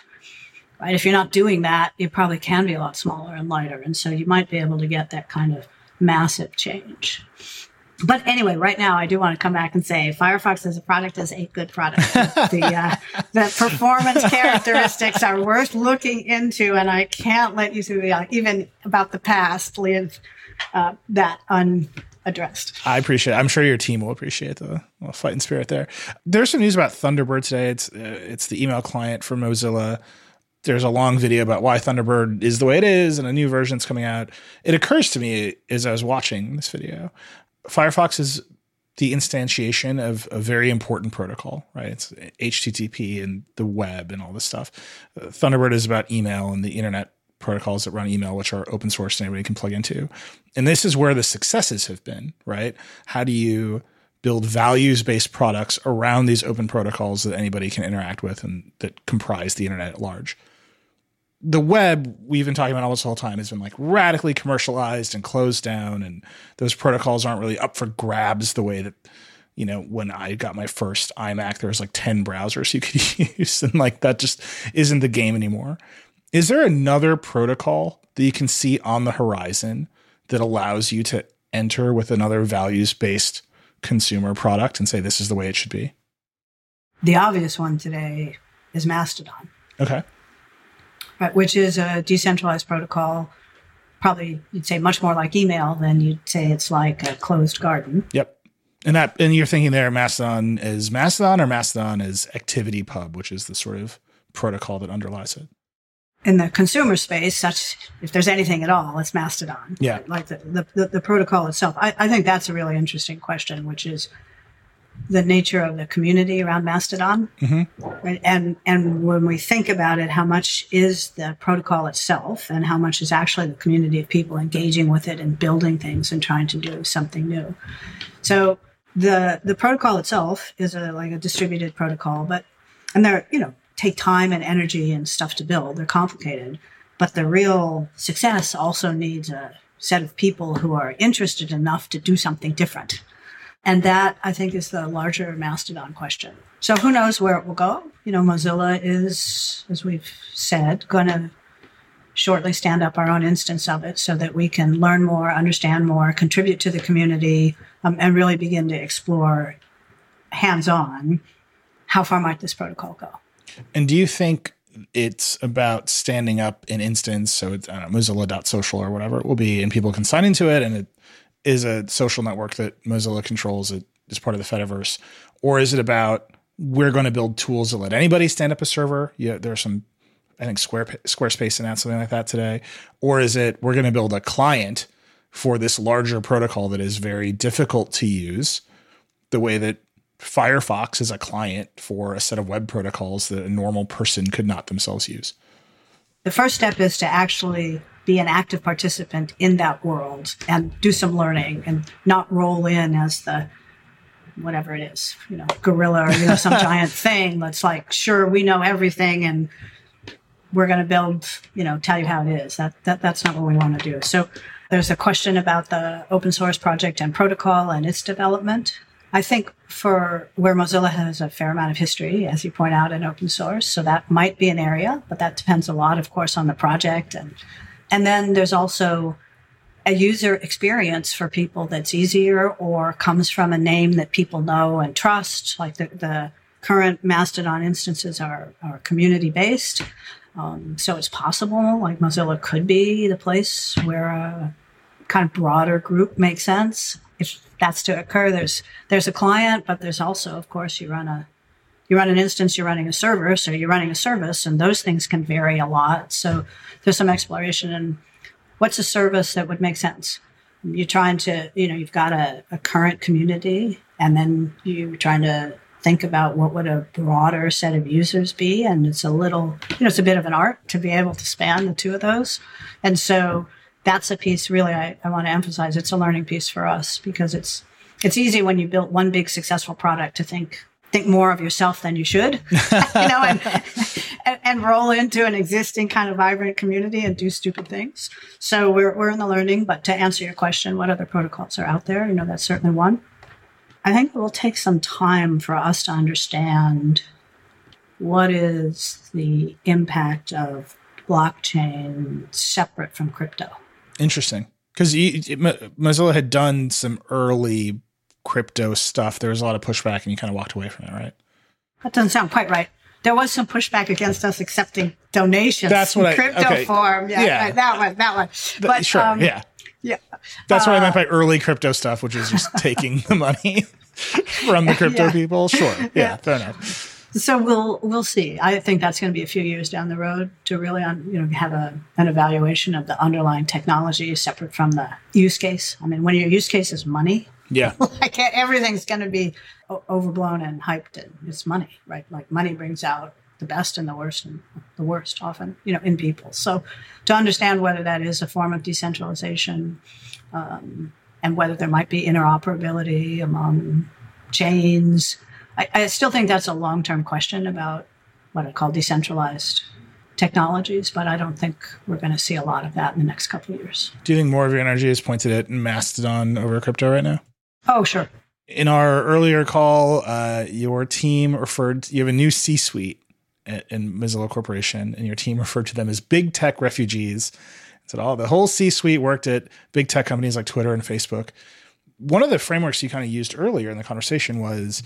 right? If you're not doing that, it probably can be a lot smaller and lighter. And so you might be able to get that kind of massive change. But anyway, right now I do want to come back and say Firefox as a product is a good product. the, uh, the performance characteristics are worth looking into, and I can't let you uh, even about the past leave uh, that unaddressed. I appreciate. it. I'm sure your team will appreciate the well, fighting spirit there. There's some news about Thunderbird today. It's uh, it's the email client for Mozilla. There's a long video about why Thunderbird is the way it is, and a new version's coming out. It occurs to me as I was watching this video Firefox is the instantiation of a very important protocol, right? It's HTTP and the web and all this stuff. Uh, Thunderbird is about email and the internet protocols that run email, which are open source and anybody can plug into. And this is where the successes have been, right? How do you build values based products around these open protocols that anybody can interact with and that comprise the internet at large? The web we've been talking about all this whole time has been like radically commercialized and closed down and those protocols aren't really up for grabs the way that you know when i got my first imac there was like 10 browsers you could use and like that just isn't the game anymore. Is there another protocol that you can see on the horizon that allows you to enter with another values based consumer product and say this is the way it should be the obvious one today is mastodon. Okay right, which is a decentralized protocol. Probably you'd say much more like email than you'd say it's like a closed garden. Yep. And that and you're thinking there Mastodon is Mastodon or Mastodon is ActivityPub, which is the sort of protocol that underlies it. In the consumer space, such if there's anything at all, it's Mastodon. Yeah. Like the, the, the protocol itself. I, I think that's a really interesting question, which is the nature of the community around Mastodon. Mm-hmm. Right? And, and when we think about it, how much is the protocol itself and how much is actually the community of people engaging with it and building things and trying to do something new. So the, the protocol itself is a, like a distributed protocol, but, and they're, you know, take time and energy and stuff to build. They're complicated, but the real success also needs a set of people who are interested enough to do something different and that I think is the larger Mastodon question. So who knows where it will go? You know, Mozilla is, as we've said, going to shortly stand up our own instance of it so that we can learn more, understand more, contribute to the community, um, and really begin to explore hands on how far might this protocol go. And do you think it's about standing up an instance? So it's know, Mozilla.social or whatever it will be, and people can sign into it and it is a social network that Mozilla controls it as part of the Fediverse, or is it about we're going to build tools that let anybody stand up a server? Yeah, there are some, I think Square Squarespace announced something like that today, or is it we're going to build a client for this larger protocol that is very difficult to use, the way that Firefox is a client for a set of web protocols that a normal person could not themselves use. The first step is to actually be an active participant in that world and do some learning and not roll in as the whatever it is, you know, gorilla or you know some giant thing that's like, sure, we know everything and we're going to build, you know, tell you how it is. That that that's not what we want to do. So there's a question about the open source project and protocol and its development. I think for where Mozilla has a fair amount of history, as you point out, in open source, so that might be an area, but that depends a lot, of course, on the project and and then there's also a user experience for people that's easier or comes from a name that people know and trust. Like the, the current Mastodon instances are, are community based. Um, so it's possible, like Mozilla could be the place where a kind of broader group makes sense. If that's to occur, there's there's a client, but there's also, of course, you run a you run an instance, you're running a server, so you're running a service, and those things can vary a lot. So there's some exploration in what's a service that would make sense. You're trying to, you know, you've got a, a current community, and then you're trying to think about what would a broader set of users be, and it's a little, you know, it's a bit of an art to be able to span the two of those, and so that's a piece really I, I want to emphasize. It's a learning piece for us because it's it's easy when you built one big successful product to think think more of yourself than you should, you know, and, and, and, roll into an existing kind of vibrant community and do stupid things. So we're, we're in the learning, but to answer your question, what other protocols are out there? You know, that's certainly one. I think it will take some time for us to understand what is the impact of blockchain separate from crypto. Interesting. Because Mozilla had done some early crypto stuff, there was a lot of pushback and you kind of walked away from it, right? That doesn't sound quite right. There was some pushback against us accepting donations. That's what I- crypto okay. form. Yeah, Yeah. right, that one, that one. But sure, um, yeah. yeah. That's what I Uh, meant by early crypto stuff, which is just taking the money from the crypto Yeah. people. Sure. Yeah, Yeah. fair enough. So we'll we'll see. I think that's going to be a few years down the road to really on, you know have a, an evaluation of the underlying technology separate from the use case. I mean, when your use case is money, Yeah. like everything's going to be o- overblown and hyped, and it's money, right? Like money brings out the best and the worst, and the worst often, you know, in people. So to understand whether that is a form of decentralization, um, and whether there might be interoperability among chains, I, I still think that's a long term question about what I call decentralized technologies, but I don't think we're going to see a lot of that in the next couple of years. Do you think more of your energy is pointed at Mastodon over crypto right now? Oh, sure. In our earlier call, uh, your team referred, you have a new C suite in Mozilla Corporation, and your team referred to them as big tech refugees. Said, oh, the whole C suite worked at big tech companies like Twitter and Facebook. One of the frameworks you kind of used earlier in the conversation was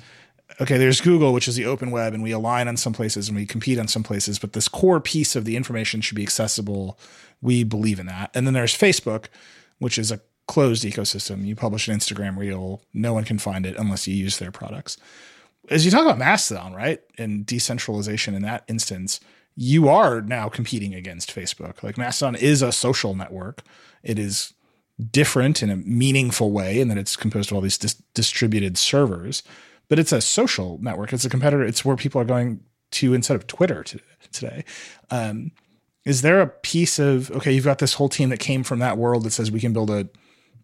okay, there's Google, which is the open web, and we align on some places and we compete on some places, but this core piece of the information should be accessible. We believe in that. And then there's Facebook, which is a closed ecosystem. You publish an Instagram reel, no one can find it unless you use their products. As you talk about Mastodon, right, and decentralization in that instance, you are now competing against Facebook. Like Mastodon is a social network. It is different in a meaningful way in that it's composed of all these dis- distributed servers, but it's a social network. It's a competitor. It's where people are going to instead of Twitter to, today. Um, is there a piece of okay? You've got this whole team that came from that world that says we can build a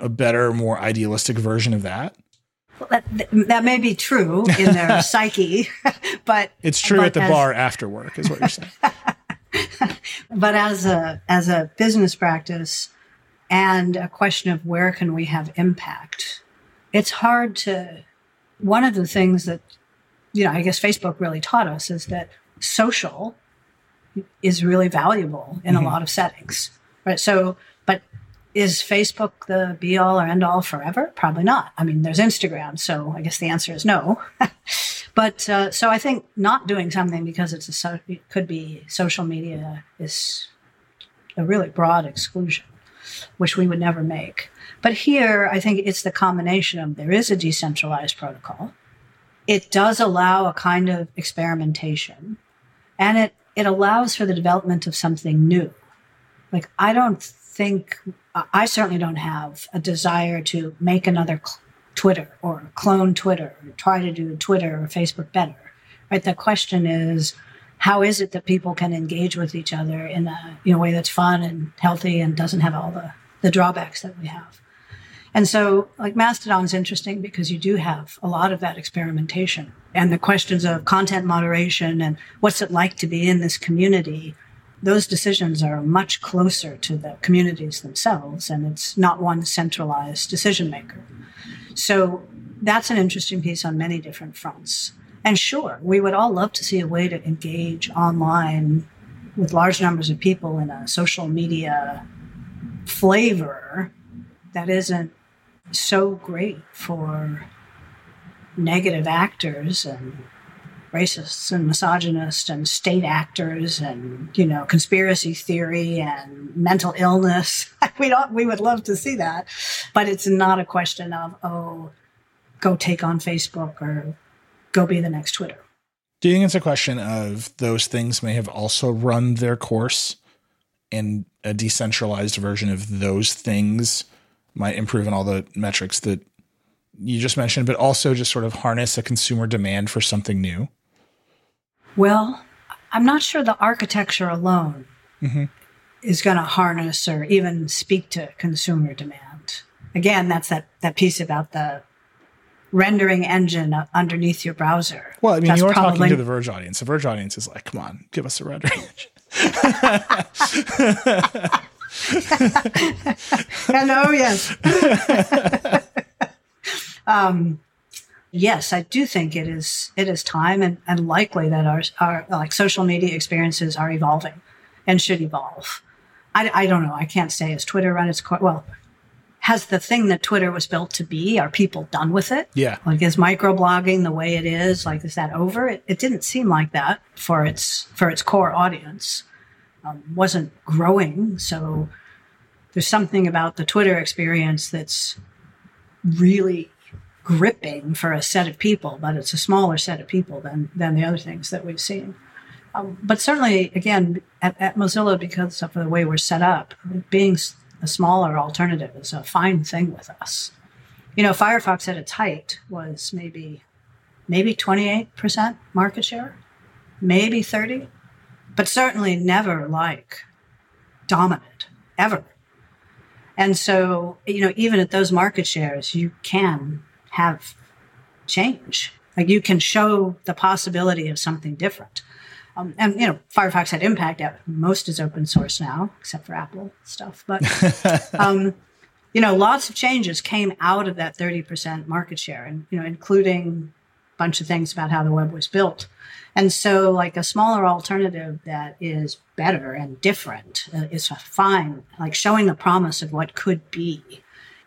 a better, more idealistic version of that. Well, that, that may be true in their psyche, but It's true but at the as- bar after work, is what you're saying. But as a as a business practice and a question of where can we have impact, it's hard to. One of the things that you know, I guess Facebook really taught us is that social is really valuable in Mhm. a lot of settings, right? So, is Facebook the be all or end all forever? Probably not. I mean, there's Instagram, so I guess the answer is no. but uh, so I think not doing something because it's a so, it could be social media is a really broad exclusion, which we would never make. But here, I think it's the combination of there is a decentralized protocol. It does allow a kind of experimentation, and it it allows for the development of something new. Like I don't think I certainly don't have a desire to make another cl- Twitter or clone Twitter or try to do Twitter or Facebook better. Right? The question is, how is it that people can engage with each other in a you know, way that's fun and healthy and doesn't have all the, the drawbacks that we have? And so, like Mastodon's interesting because you do have a lot of that experimentation and the questions of content moderation and what's it like to be in this community. Those decisions are much closer to the communities themselves, and it's not one centralized decision maker. So that's an interesting piece on many different fronts. And sure, we would all love to see a way to engage online with large numbers of people in a social media flavor that isn't so great for negative actors and racists and misogynists and state actors and you know conspiracy theory and mental illness we don't we would love to see that but it's not a question of oh go take on facebook or go be the next twitter Do you think it's a question of those things may have also run their course and a decentralized version of those things might improve on all the metrics that you just mentioned, but also just sort of harness a consumer demand for something new? Well i'm not sure the architecture alone Mhm. is going to harness or even speak to consumer demand again that's that that piece about the rendering engine underneath your browser Well, I mean, That's you are talking to the Verge audience. The Verge audience is like, come on, give us a rendering. Hello, yes. um, yes, I do think it is. It is time and, and likely that our our like social media experiences are evolving and should evolve. I, I don't know. I can't say is Twitter run its course. Well, has the thing that Twitter was built to be, are people done with it? Yeah. Like is microblogging the way it is? Like is that over? It, it didn't seem like that for its for its core audience. Um, wasn't growing, so there's something about the Twitter experience that's really gripping for a set of people, but it's a smaller set of people than than the other things that we've seen. Um, but certainly, again, at, at, Mozilla, because of the way we're set up, being a smaller alternative is a fine thing with us. You know, Firefox at its height was maybe maybe 28% market share, maybe 30, but certainly never like dominant ever. And so, you know, even at those market shares, you can have change. Like you can show the possibility of something different. Um, and you know, Firefox had impact. Most is open source now, except for Apple stuff. But um, you know, lots of changes came out of that 30% market share, and you know, including a bunch of things about how the web was built. And so, like a smaller alternative that is better and different uh, is fine. Like showing the promise of what could be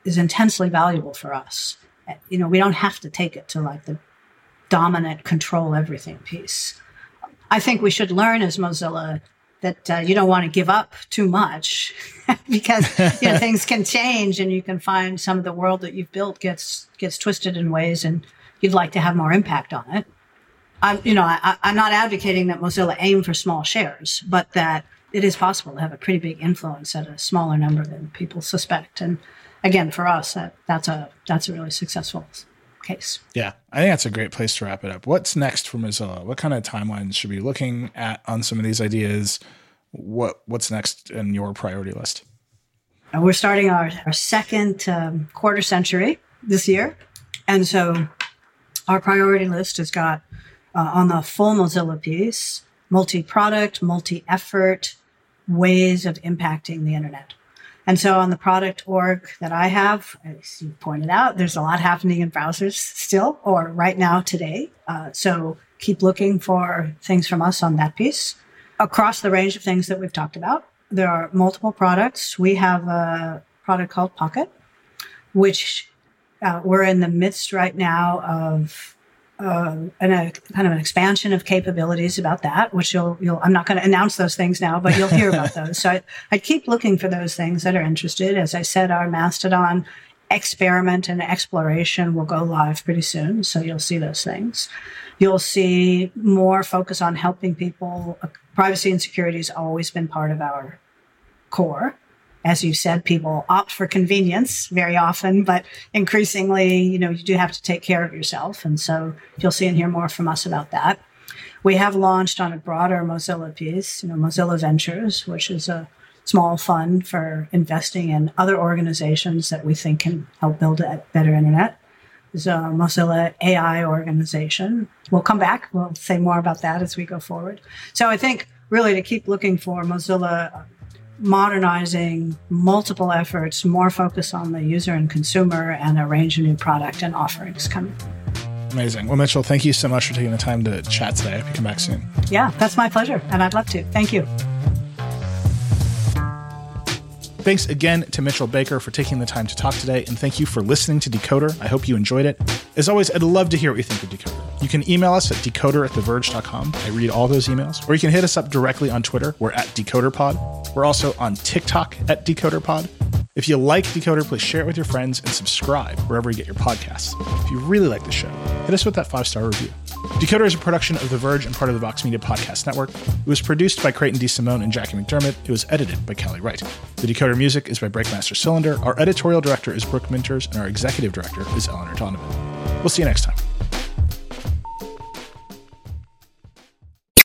is intensely valuable for us. You know, we don't have to take it to like the dominant control everything piece. I think we should learn as Mozilla that uh, you don't want to give up too much because you know things can change and you can find some of the world that you've built gets gets twisted in ways and you'd like to have more impact on it. I'm you know I, I'm not advocating that Mozilla aim for small shares, but that it is possible to have a pretty big influence at a smaller number than people suspect. And again, for us, that, that's a that's a really successful case. Yeah, I think that's a great place to wrap it up. What's next for Mozilla? What kind of timelines should we be looking at on some of these ideas? What What's next in your priority list? Uh, we're starting our, our second um, quarter century this year. And so our priority list has got uh, on the full Mozilla piece multi product, multi effort ways of impacting the internet. And so on the product org that I have, as you pointed out, there's a lot happening in browsers still or right now today. Uh, so keep looking for things from us on that piece. Across the range of things that we've talked about, there are multiple products. We have a product called Pocket, which uh, we're in the midst right now of uh, and a kind of an expansion of capabilities about that, which you'll, you'll I'm not going to announce those things now, but you'll hear about those. So I, I keep looking for those things that are interested. As I said, our Mastodon experiment and exploration will go live pretty soon. So you'll see those things. You'll see more focus on helping people. Privacy and security has always been part of our core as you said, people opt for convenience very often, but increasingly, you know, you do have to take care of yourself. And so you'll see and hear more from us about that. We have launched on a broader Mozilla piece, you know, Mozilla Ventures, which is a small fund for investing in other organizations that we think can help build a better internet. There's a Mozilla AI organization. We'll come back. We'll say more about that as we go forward. So I think really to keep looking for Mozilla modernizing multiple efforts, more focus on the user and consumer, and a range of new product and offerings coming. Amazing. Well, Mitchell, thank you so much for taking the time to chat today. I hope you come back soon. Yeah, that's my pleasure, and I'd love to. Thank you. Thanks again to Mitchell Baker for taking the time to talk today, and thank you for listening to Decoder. I hope you enjoyed it. As always, I'd love to hear what you think of Decoder. You can email us at decoder at theverge.com. I read all those emails. Or you can hit us up directly on Twitter. We're at DecoderPod. We're also on TikTok at DecoderPod. If you like Decoder, please share it with your friends and subscribe wherever you get your podcasts. If you really like the show, hit us with that five star review. Decoder is a production of The Verge and part of the Vox Media Podcast Network. It was produced by Creighton D. DeSimone and Jackie McDermott. It was edited by Callie Wright. The Decoder music is by Breakmaster Cylinder. Our editorial director is Brooke Minters, and our executive director is Eleanor Donovan. We'll see you next time.